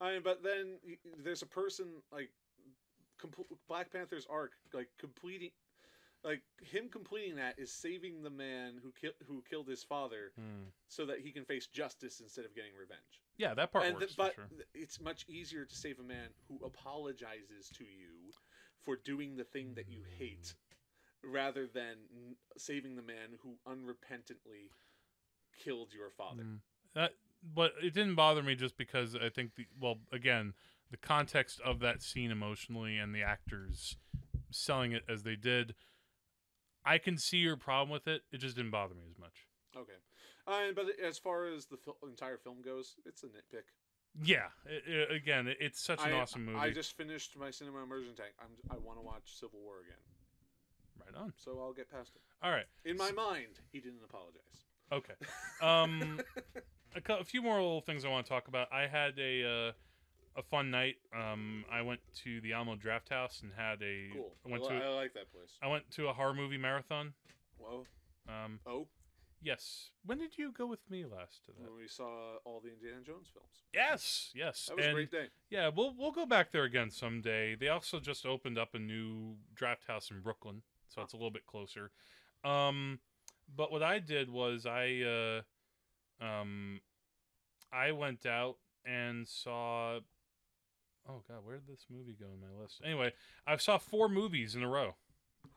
I mean, but then there's a person like compl- Black Panther's arc, like completing, like him completing that is saving the man who ki- who killed his father, Hmm. so that he can face justice instead of getting revenge. Yeah, that part and works but sure. it's much easier to save a man who apologizes to you for doing the thing that you hate, rather than n- saving the man who unrepentantly killed your father. Mm. That, but it didn't bother me just because I think the well, again, the context of that scene emotionally and the actors selling it as they did. I can see your problem with it. It just didn't bother me as much. Okay, uh, but as far as the fil- entire film goes, it's a nitpick. Yeah, i i again, it- it's such an I, awesome movie. I just finished my cinema immersion tank. I'm, I want to watch Civil War again, right on. so I'll get past it. All right. In my mind, he didn't apologize. Okay. Um, a, a few more little things I want to talk about. I had a uh, a fun night. Um, I went to the Alamo Drafthouse and had a cool. I went I, to li- I like that place. I went to a horror movie marathon. Whoa. Um, Oh, yes. When did you go with me last to that? when we saw all the Indiana Jones films. Yes, yes. That was and a great day. yeah, we'll we'll go back there again someday. They also just opened up a new draft house in Brooklyn, so it's a little bit closer. Um, but what I did was I uh, um, I went out and saw. Oh God, where did this movie go in my list? Anyway, I saw four movies in a row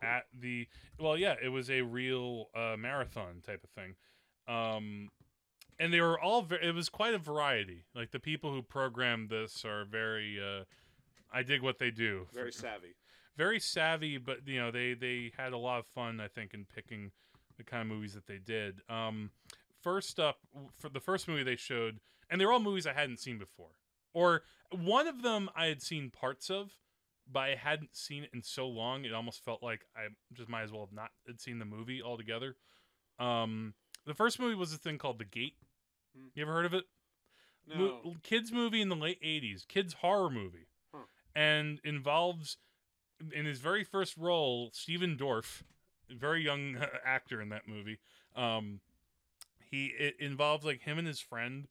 at the. Well, yeah, it was a real uh, marathon type of thing. Um, and they were all ve- it was quite a variety like the people who programmed this are very uh i dig what they do Very savvy. very savvy but you know they they had a lot of fun i think in picking the kind of movies that they did um first up for the first movie they showed and they're all movies i hadn't seen before or one of them i had seen parts of but i hadn't seen it in so long it almost felt like i just might as well have not had seen the movie altogether um the first movie was a thing called the gate Hmm. you ever heard of it No. Mo- kids movie in the late 80s kids horror movie Huh. and involves in his very first role stephen dorff very young actor in that movie um he it involves like him and his friend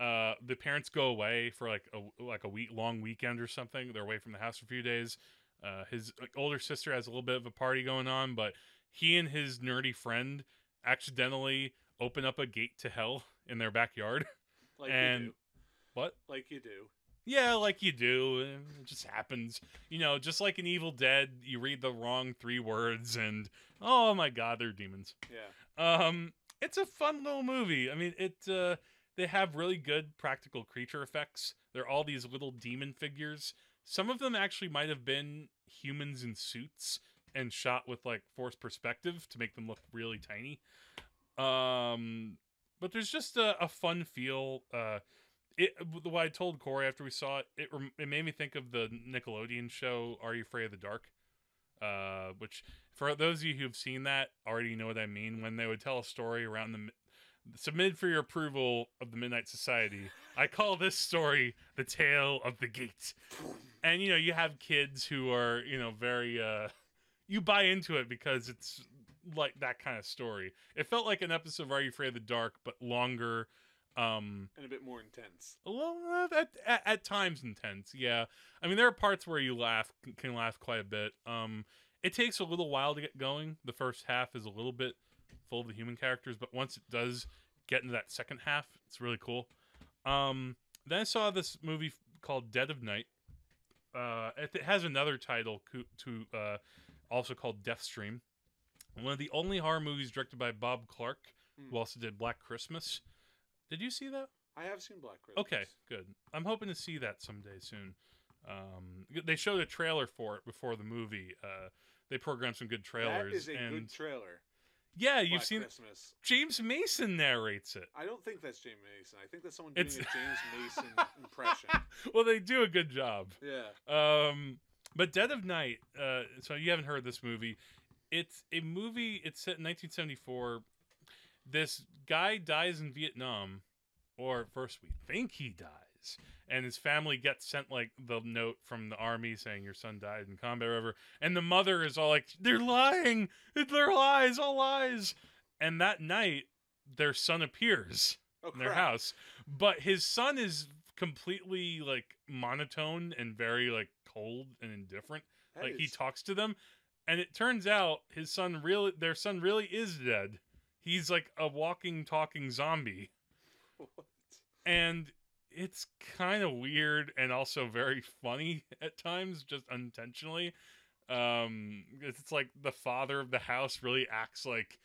uh the parents go away for like a like a week long weekend or something they're away from the house for a few days uh his older sister has a little bit of a party going on but he and his nerdy friend accidentally open up a gate to hell in their backyard like and- you do. what Like you do. yeah, like you do. It just happens. You know, just like in Evil Dead, you read the wrong three words and oh my god, they're demons. Yeah. Um it's a fun little movie. I mean, it uh they have really good practical creature effects. They're all these little demon figures. Some of them actually might have been humans in suits and shot with like forced perspective to make them look really tiny. Um but there's just a, a fun feel uh it I told Corey after we saw it, it it made me think of the Nickelodeon show Are You Afraid of the Dark? Uh, which for those of you who've seen that already know what I mean when they would tell a story around the mi- submitted for your approval of the Midnight Society. I call this story the Tale of the Gate. And you know, you have kids who are, you know, very uh you buy into it because it's like that kind of story. It felt like an episode of Are You Afraid of the Dark, but longer um And a bit more intense. well, uh, at, at, at times intense, yeah. I mean, there are parts where you laugh, can- laugh quite a bit. Um, it takes a little while to get going. The first half is a little bit full of the human characters, but once it does get into that second half, it's really cool. Um, then I saw this movie called Dead of Night. Uh, it, has another title co- to uh, also called Deathdream One of the only horror movies directed by Bob Clark, Hmm. who also did Black Christmas. Did you see that? I have seen Black Christmas. Okay, good. I'm hoping to see that someday soon. Um, they showed a trailer for it before the movie. Uh, they programmed some good trailers. That is a and good trailer. yeah, you've Black seen Christmas. James Mason narrates it. I don't think that's James Mason. I think that's someone doing It's- a James Mason impression. well, they do a good job. Yeah. Um, but Dead of Night. Uh, so you haven't heard this movie? It's a movie. It's set in 1974. This guy dies in Vietnam, or first we think he dies, and his family gets sent like the note from the army saying your son died in combat, or whatever. And the mother is all like, "They're lying. They're lies. All lies." And that night, their son appears Oh, in their house. But his son is completely like monotone and very like cold and indifferent. That like he talks to them, and it turns out his son really, their son really is dead. He's like a walking, talking zombie, What? and it's kind of weird and also very funny at times, just unintentionally. Um, it's like the father of the house really acts like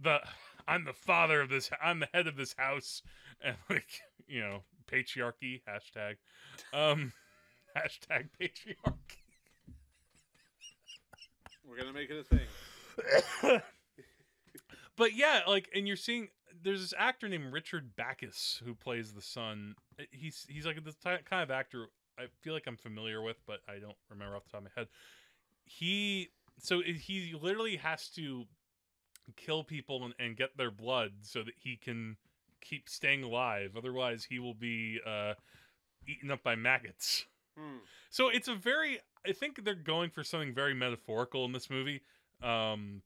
the I'm the father of this. I'm the head of this house, and like you know, patriarchy hashtag, um, hashtag patriarchy. We're gonna make it a thing. But yeah, like, and you're seeing there's this actor named Richard Backus who plays the son. He's he's like this kind of actor I feel like I'm familiar with, but I don't remember off the top of my head. He so he literally has to kill people and, and get their blood so that he can keep staying alive. Otherwise, he will be uh, eaten up by maggots. Hmm. So it's a very I think they're going for something very metaphorical in this movie. Um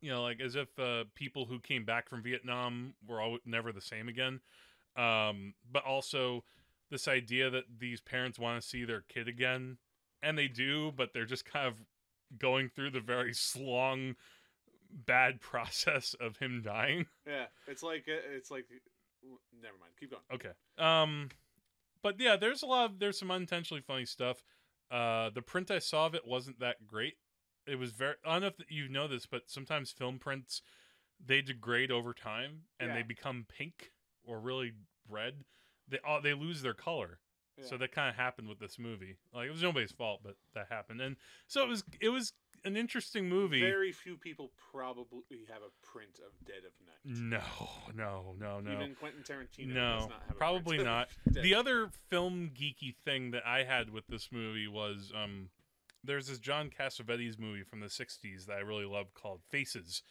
you know, like as if uh, people who came back from Vietnam were all never the same again. Um but also this idea that these parents want to see their kid again and they do, but they're just kind of going through the very slong bad process of him dying. Yeah, it's like uh, it's like. Never mind. Keep going. Okay. Um, but yeah, there's a lot of there's some unintentionally funny stuff. Uh, the print I saw of it wasn't that great. It was very. I don't know if you know this, but sometimes film prints they degrade over time and they become pink or really red. They all they lose their color. So that kind of happened with this movie. Like it was nobody's fault, but that happened. And so it was it was an interesting movie. Very few people probably have a print of Dead of Night. no, no, no, no. Even Quentin Tarantino No, does not have a probably not. The other film geeky thing that I had with this movie was um there's this John Cassavetes movie from the 60s that I really love called Faces.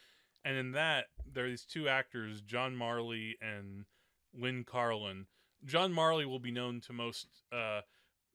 And in that there are these two actors, John Marley and Lynn Carlin. John Marley will be known to most uh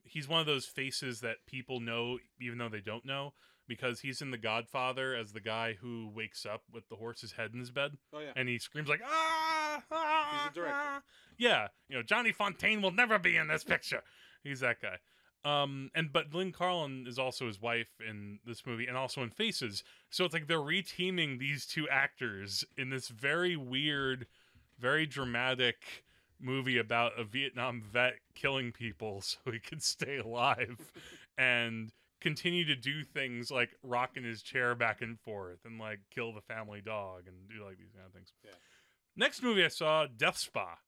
he's one of those faces that people know even though they don't know because he's in The Godfather as the guy who wakes up with the horse's head in his bed Oh yeah. and he screams like ah, ah He's a director. ah." yeah you know johnny fontane will never be in this picture he's that guy um and but lynn carlin is also his wife in this movie and also in faces so it's like they're reteaming these two actors in this very weird very dramatic movie about a vietnam vet killing people so he could stay alive and continue to do things like rocking his chair back and forth and like kill the family dog and do like these kind of things. Yeah. Next movie I saw, Death Spa.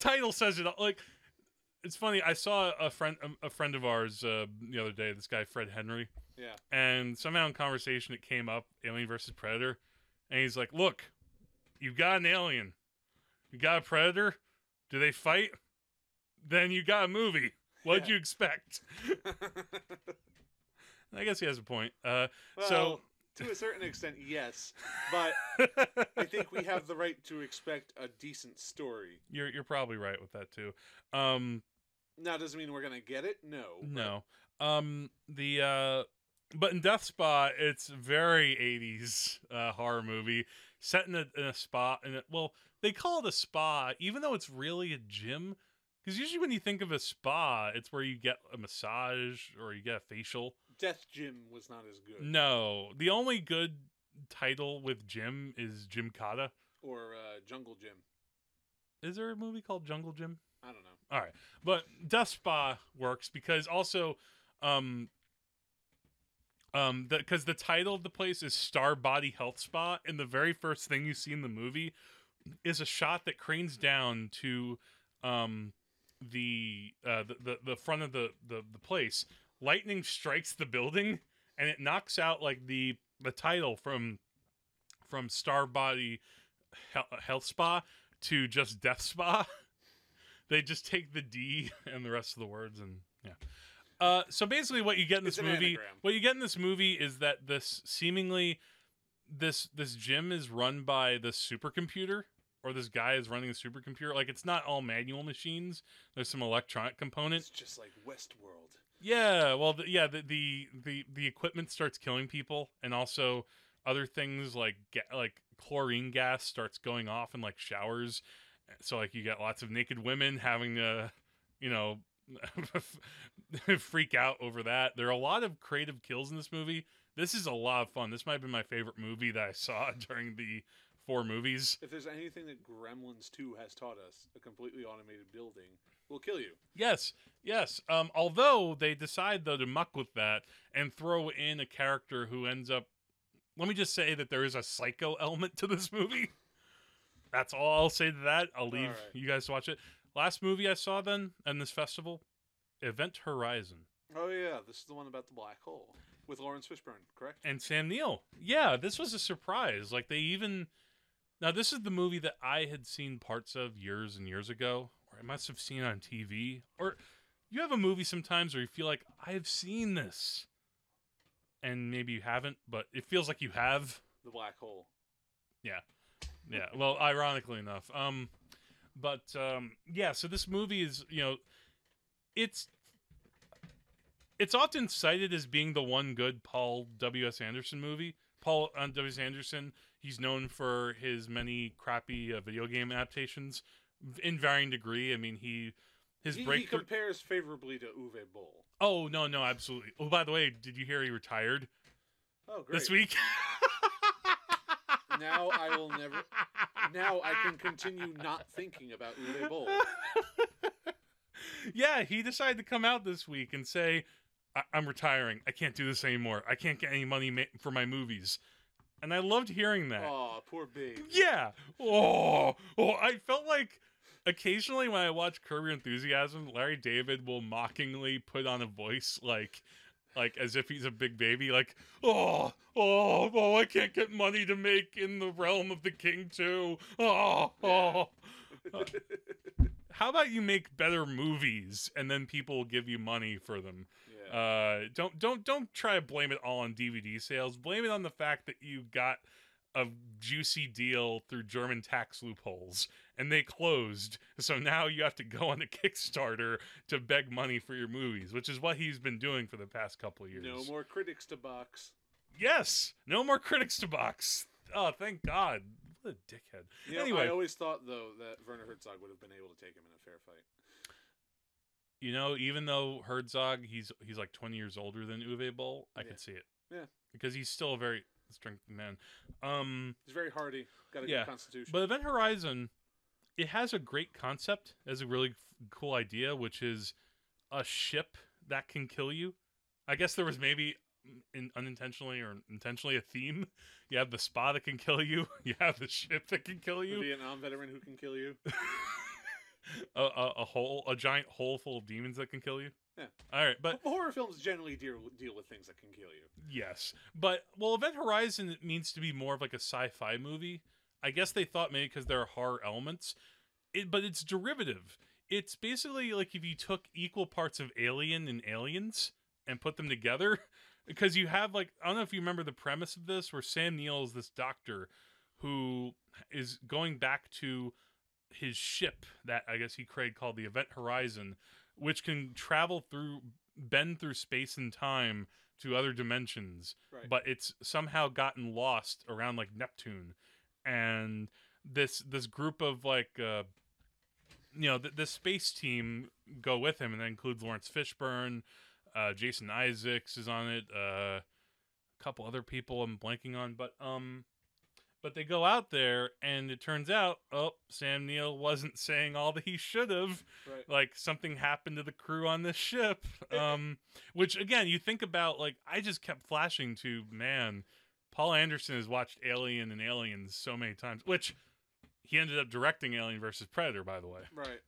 Title says it all. Like, it's funny. I saw a friend, a friend of ours, uh, the other day. This guy Fred Henry, Yeah. and somehow in conversation it came up Alien versus Predator, and he's like, "Look, you got an alien, you got a predator. Do they fight? Then you got a movie. What'd Yeah. you expect?" I guess he has a point. Uh, well, so to a certain extent, yes, but I think we have the right to expect a decent story. you're you're probably right with that too. Um, Now, doesn't mean we're gonna get it. No. but- no. Um, the uh, but in Death Spa, it's very '80s uh, horror movie set in a, in a spa. And well, they call it a spa, even though it's really a gym. Because usually when you think of a spa, it's where you get a massage or you get a facial. Death Gym was not as good. No, the only good title with gym is Gymkata. Or uh, Jungle Gym. Is there a movie called Jungle Jim? I don't know. All right, but Death Spa works because also, um, um, because the, title of the place is Star Body Health Spa, and the very first thing you see in the movie is a shot that cranes down to, um, the uh the the, the front of the, the the place. Lightning strikes the building, and it knocks out like the the title from from Star Body Health Spa to just Death Spa. they just take the D and the rest of the words and yeah. Uh, so basically, what you get in this an movie, anagram. what you get in this movie is that this seemingly this this gym is run by this supercomputer or this guy is running a supercomputer. Like it's not all manual machines. There's some electronic component. It's just like Westworld. Yeah, well, the, yeah, the, the the the equipment starts killing people, and also other things like ga- like chlorine gas starts going off in like showers. So like you get lots of naked women having to, you know, freak out over that. There are a lot of creative kills in this movie. This is a lot of fun. This might have been my favorite movie that I saw during the four movies. If there's anything that Gremlins 2 has taught us, a completely automated building will kill you. Yes, yes. Um, although they decide though to muck with that and throw in a character who ends up. Let me just say that there is a psycho element to this movie. That's all I'll say to that. I'll leave right. you guys to watch it. Last movie I saw then and this festival, Event Horizon. Oh yeah, this is the one about the black hole with Laurence Fishburne, correct? and Sam Neill. Yeah, this was a surprise. Like they even now this is the movie that I had seen parts of years and years ago, or I must have seen on TV. Or you have a movie sometimes where you feel like I've seen this, and maybe you haven't, but it feels like you have. The black hole. Yeah. Well, ironically enough, um, but um, yeah. So this movie is you know, it's it's often cited as being the one good Paul W S Anderson movie. Paul uh, W S Anderson, he's known for his many crappy uh, video game adaptations in varying degree. I mean, he his He, he compares favorably to Uwe Boll. oh no, no, absolutely. Oh, by the way, did you hear he retired Oh, great. this week? Now I will never. Now I can continue not thinking about Uwe Boll. yeah, he decided to come out this week and say, I- "I'm retiring. I can't do this anymore. I can't get any money ma- for my movies." And I loved hearing that. Oh, poor babe. Yeah. Oh, oh, I felt like occasionally when I watch Curb Your Enthusiasm, Larry David will mockingly put on a voice like like as if he's a big baby, like, oh, oh, oh, I can't get money to make in the realm of the king too. Oh, oh. How about you make better movies and then people will give you money for them? yeah. Uh, don't don't don't try to blame it all on DVD sales. Blame it on the fact that you got a juicy deal through German tax loopholes and they closed. So now you have to go on a Kickstarter to beg money for your movies, which is what he's been doing for the past couple of years. no more critics to box. Yes, no more critics to box. Oh, thank God. What a dickhead. You know, Anyway. I always thought though that Werner Herzog would have been able to take him in a fair fight. You know, even though Herzog, he's he's like 20 years older than Uwe Boll, I Yeah. could see it. Yeah. Because he's still a very strength man. Um He's very hardy. Got a Yeah, good constitution. But Event Horizon, it has a great concept, as a really f- cool idea, which is a ship that can kill you. I guess there was maybe mm, in, unintentionally or intentionally a theme. You have the spa that can kill you. You have the ship that can kill you. Vietnam veteran who can kill you. a, a, a hole, a giant hole full of demons that can kill you. Yeah. All right, but horror films generally deal deal with things that can kill you. Yes, but well, Event Horizon it means to be more of like a sci-fi movie. I guess they thought maybe because there are horror elements, it, but it's derivative. It's basically like if you took equal parts of Alien and Aliens and put them together, because you have like I don't know if you remember the premise of this, where Sam Neill is this doctor who is going back to his ship that I guess he created called the Event Horizon, which can travel through bend through space and time to other dimensions Right. but it's somehow gotten lost around like Neptune, and this this group of like uh, you know th- this space team go with him, and that includes Laurence Fishburne, uh, Jason Isaacs is on it, uh, a couple other people I'm blanking on, but um. But they go out there, and it turns out, oh, Sam Neill wasn't saying all that he should have right. like something happened to the crew on this ship um which again you think about like i just kept flashing to man paul anderson has watched alien and aliens so many times which he ended up directing alien versus predator by the way Right.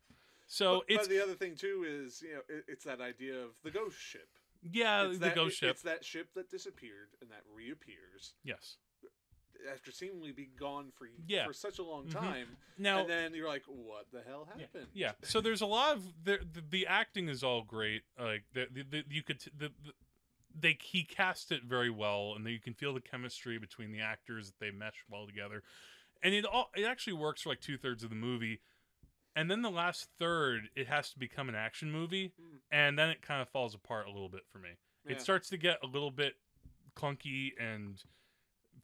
so but, it's but the other thing too is you know it, it's that idea of the ghost ship. yeah it's the that, ghost it- ship It's that ship that disappeared and that reappears yes after seemingly being gone for Yeah. for such a long Mhm. time, now and then you're like, what the hell Yeah, happened? Yeah. So there's a lot of the the, the acting is all great. Like the, the, the you could t- the, the they he cast it very well, and you can feel the chemistry between the actors that they mesh well together, and it all it actually works for like two thirds of the movie, and then the last third it has to become an action movie, Mm. and then it kind of falls apart a little bit for me. Yeah. It starts to get a little bit clunky and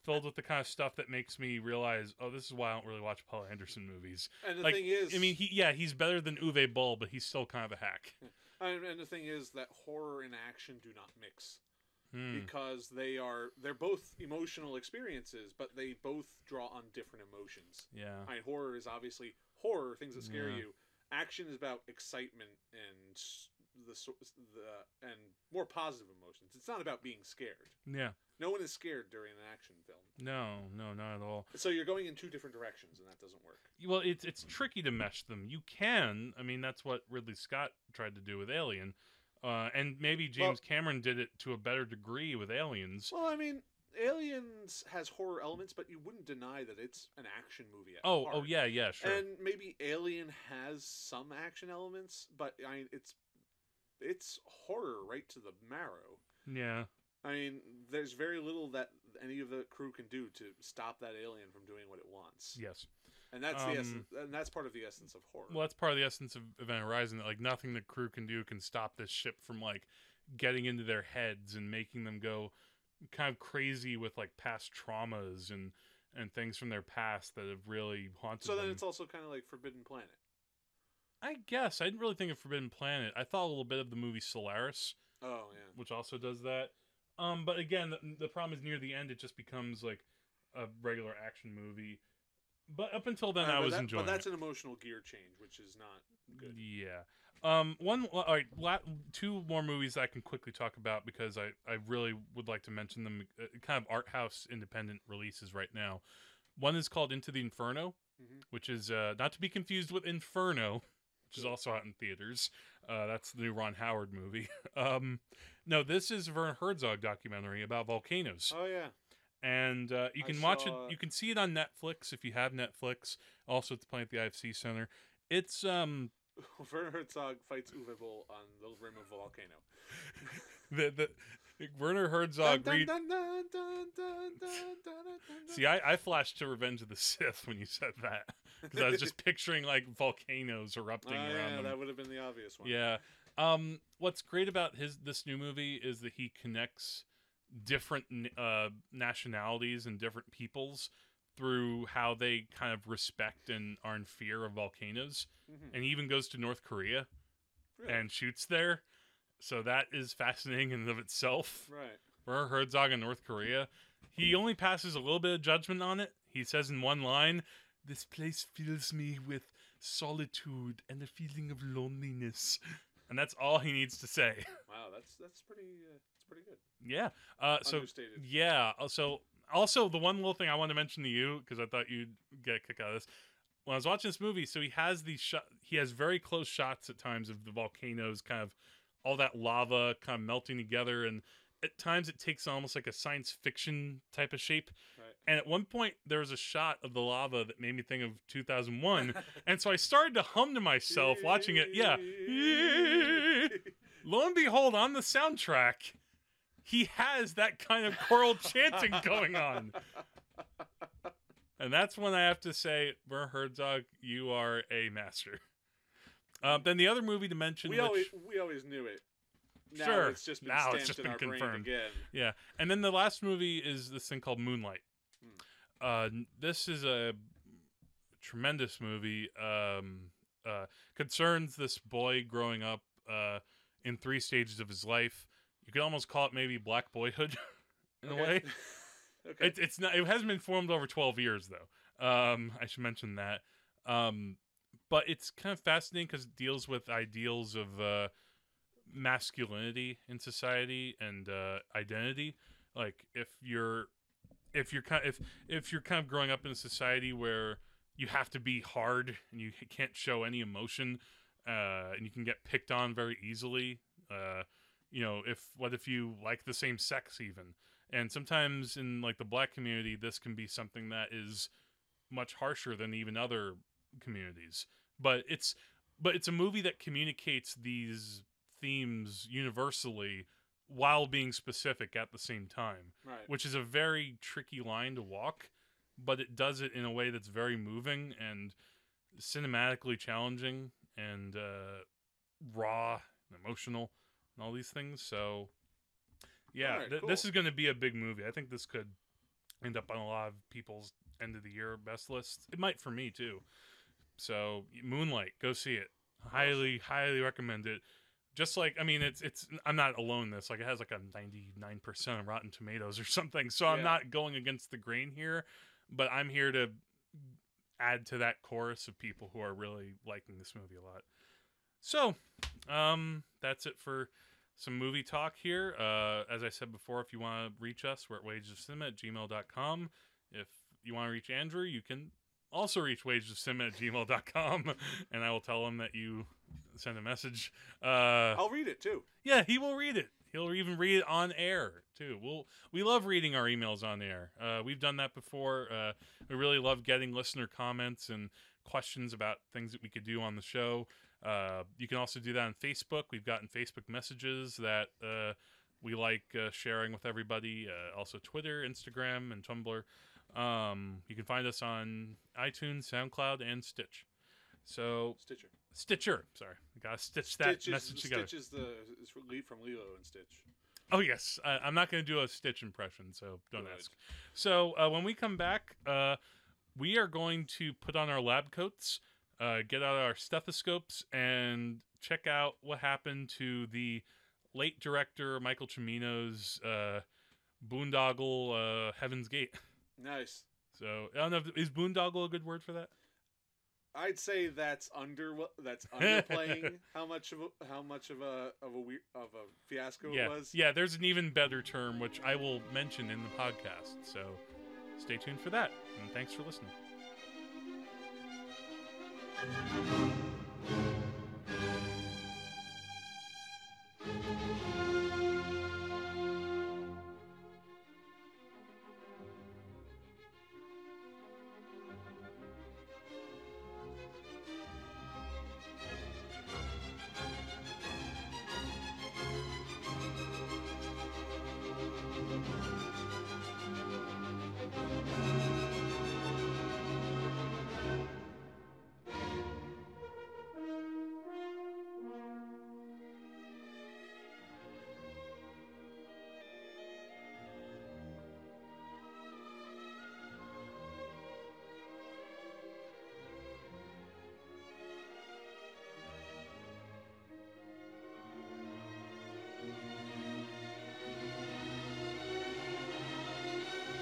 filled with the kind of stuff that makes me realize, oh, this is why I don't really watch Paul Anderson movies. And the like, thing is, I mean, he yeah, he's better than Uwe Boll, but he's still kind of a hack. And, and the thing is that horror and action do not mix Hmm. because they are they're both emotional experiences, but they both draw on different emotions. Yeah. I mean, horror is obviously horror, things that scare Yeah. you. Action is about excitement and the the and more positive emotions. It's not about being scared. Yeah. No one is scared during an action film. No, no, not at all. So you're going in two different directions, and that doesn't work. Well, it's it's tricky to mesh them. You can. I mean, that's what Ridley Scott tried to do with Alien, uh, and maybe James Cameron did it to a better degree with Aliens. Well, I mean, Aliens has horror elements, but you wouldn't deny that it's an action movie. At Oh, heart. oh yeah, yeah, sure. And maybe Alien has some action elements, but I mean, it's it's horror right to the marrow. yeah. I mean, there's very little that any of the crew can do to stop that alien from doing what it wants, Yes. and that's Um, the essence, and that's part of the essence of horror. Well, that's part of the essence of Event Horizon. That like nothing the crew can do can stop this ship from like getting into their heads and making them go kind of crazy with like past traumas and and things from their past that have really haunted them. so then them. it's also kind of like Forbidden Planet. I guess I didn't really think of Forbidden Planet. I thought a little bit of the movie Solaris, Oh yeah. which also does that. Um, but again, the, the problem is near the end it just becomes like a regular action movie. But up until then, Uh, I was that- enjoying. But that's it. an emotional gear change, which is not good. Yeah. Um. One. All right. La- two more movies I can quickly talk about because I I really would like to mention them. Uh, kind of art house independent releases right now. One is called Into the Inferno, Mhm. which is uh, not to be confused with Inferno, which is also out in theaters. Uh, that's the new Ron Howard movie. um, no, this is Werner Herzog documentary about volcanoes. Oh yeah, and uh, you can I watch saw... it. You can see it on Netflix if you have Netflix. Also, it's playing at the IFC Center. It's um. Werner Herzog fights Uwe Boll on the rim of a volcano. the the Werner Herzog. See, I flashed to Revenge of the Sith when you said that because I was just picturing like volcanoes erupting Ah, around yeah, that would have been the obvious one. Yeah. Um, what's great about his this new movie is that he connects different uh, nationalities and different peoples through how they kind of respect and are in fear of volcanoes. Mhm. And he even goes to North Korea Really? and shoots there. So that is fascinating in and of itself. right. For Herzog in North Korea. He only passes a little bit of judgment on it. He says in one line, This place fills me with solitude and a feeling of loneliness. And that's all he needs to say. Wow, that's that's pretty. Uh, it's pretty good. yeah. Uh, so, yeah. uh, So, also, the one little thing I wanted to mention to you, because I thought you'd get a kick out of this. When I was watching this movie, so he has these shot, he has very close shots at times of the volcanoes, kind of all that lava kind of melting together, and at times it takes almost like a science fiction type of shape. And at one point, there was a shot of the lava that made me think of 2001, and so I started to hum to myself watching it. Yeah, lo and behold, on the soundtrack, he has that kind of choral chanting going on. And that's when I have to say, Werner Herzog, you are a master. Um, then the other movie to mention, we which, always we always knew it. Now Sure. it's just been Now it's just been confirmed. again. yeah, and then the last movie is this thing called Moonlight. Uh, this is a tremendous movie. Um, uh, concerns this boy growing up uh, in three stages of his life. You could almost call it maybe black boyhood in a way. okay. It, it's not. It hasn't been formed over twelve years though. Um, I should mention that. Um, but it's kind of fascinating because it deals with ideals of uh, masculinity in society and uh, identity. Like if you're if you're kind if if you're kind of growing up in a society where you have to be hard and you can't show any emotion uh, and you can get picked on very easily. Uh, you know, if what if you like the same sex even? And sometimes in like the black community, this can be something that is much harsher than even other communities. But it's but it's a movie that communicates these themes universally while being specific at the same time, right. which is a very tricky line to walk, but it does it in a way that's very moving and cinematically challenging and uh, raw and emotional and all these things. So, yeah, Alright, th- this is going to be a big movie. I think this could end up on a lot of people's end of the year best list. It might for me too. So, Moonlight, go see it. Highly, highly recommend it. Just like I mean, it's it's I'm not alone. in This like it has like a 99 percent of Rotten Tomatoes or something. So I'm Yeah. not going against the grain here, but I'm here to add to that chorus of people who are really liking this movie a lot. So, um, that's it for some movie talk here. Uh, as I said before, if you want to reach us, we're at wagesofcinema at gmail.com. If you want to reach Andrew, you can also reach wagesofcinema at gmail.com, and I will tell him that you send a message. Uh, I'll read it too. yeah, he will read it. He'll even read it on air too. We'll we love reading our emails on air. Uh, we've done that before. Uh, we really love getting listener comments and questions about things that we could do on the show. Uh, you can also do that on Facebook. We've gotten Facebook messages that uh, we like uh, sharing with everybody. Uh, also Twitter, Instagram, and Tumblr. Um, you can find us on iTunes, SoundCloud, and Stitch. So Stitcher. Stitcher, sorry, I gotta stitch that Stitch is, message together. Stitch is the is lead from Lilo and Stitch. Oh yes, I, I'm not going to do a Stitch impression, so don't ask. So uh, when we come back, uh, we are going to put on our lab coats, uh, get out our stethoscopes, and check out what happened to the late director Michael Cimino's uh, boondoggle uh, Heaven's Gate. Nice. So I don't know. If, is boondoggle a good word for that? I'd say that's under that's underplaying how much of a, how much of a of a of a fiasco yeah, it was. yeah. There's an even better term which I will mention in the podcast. So stay tuned for that, and thanks for listening.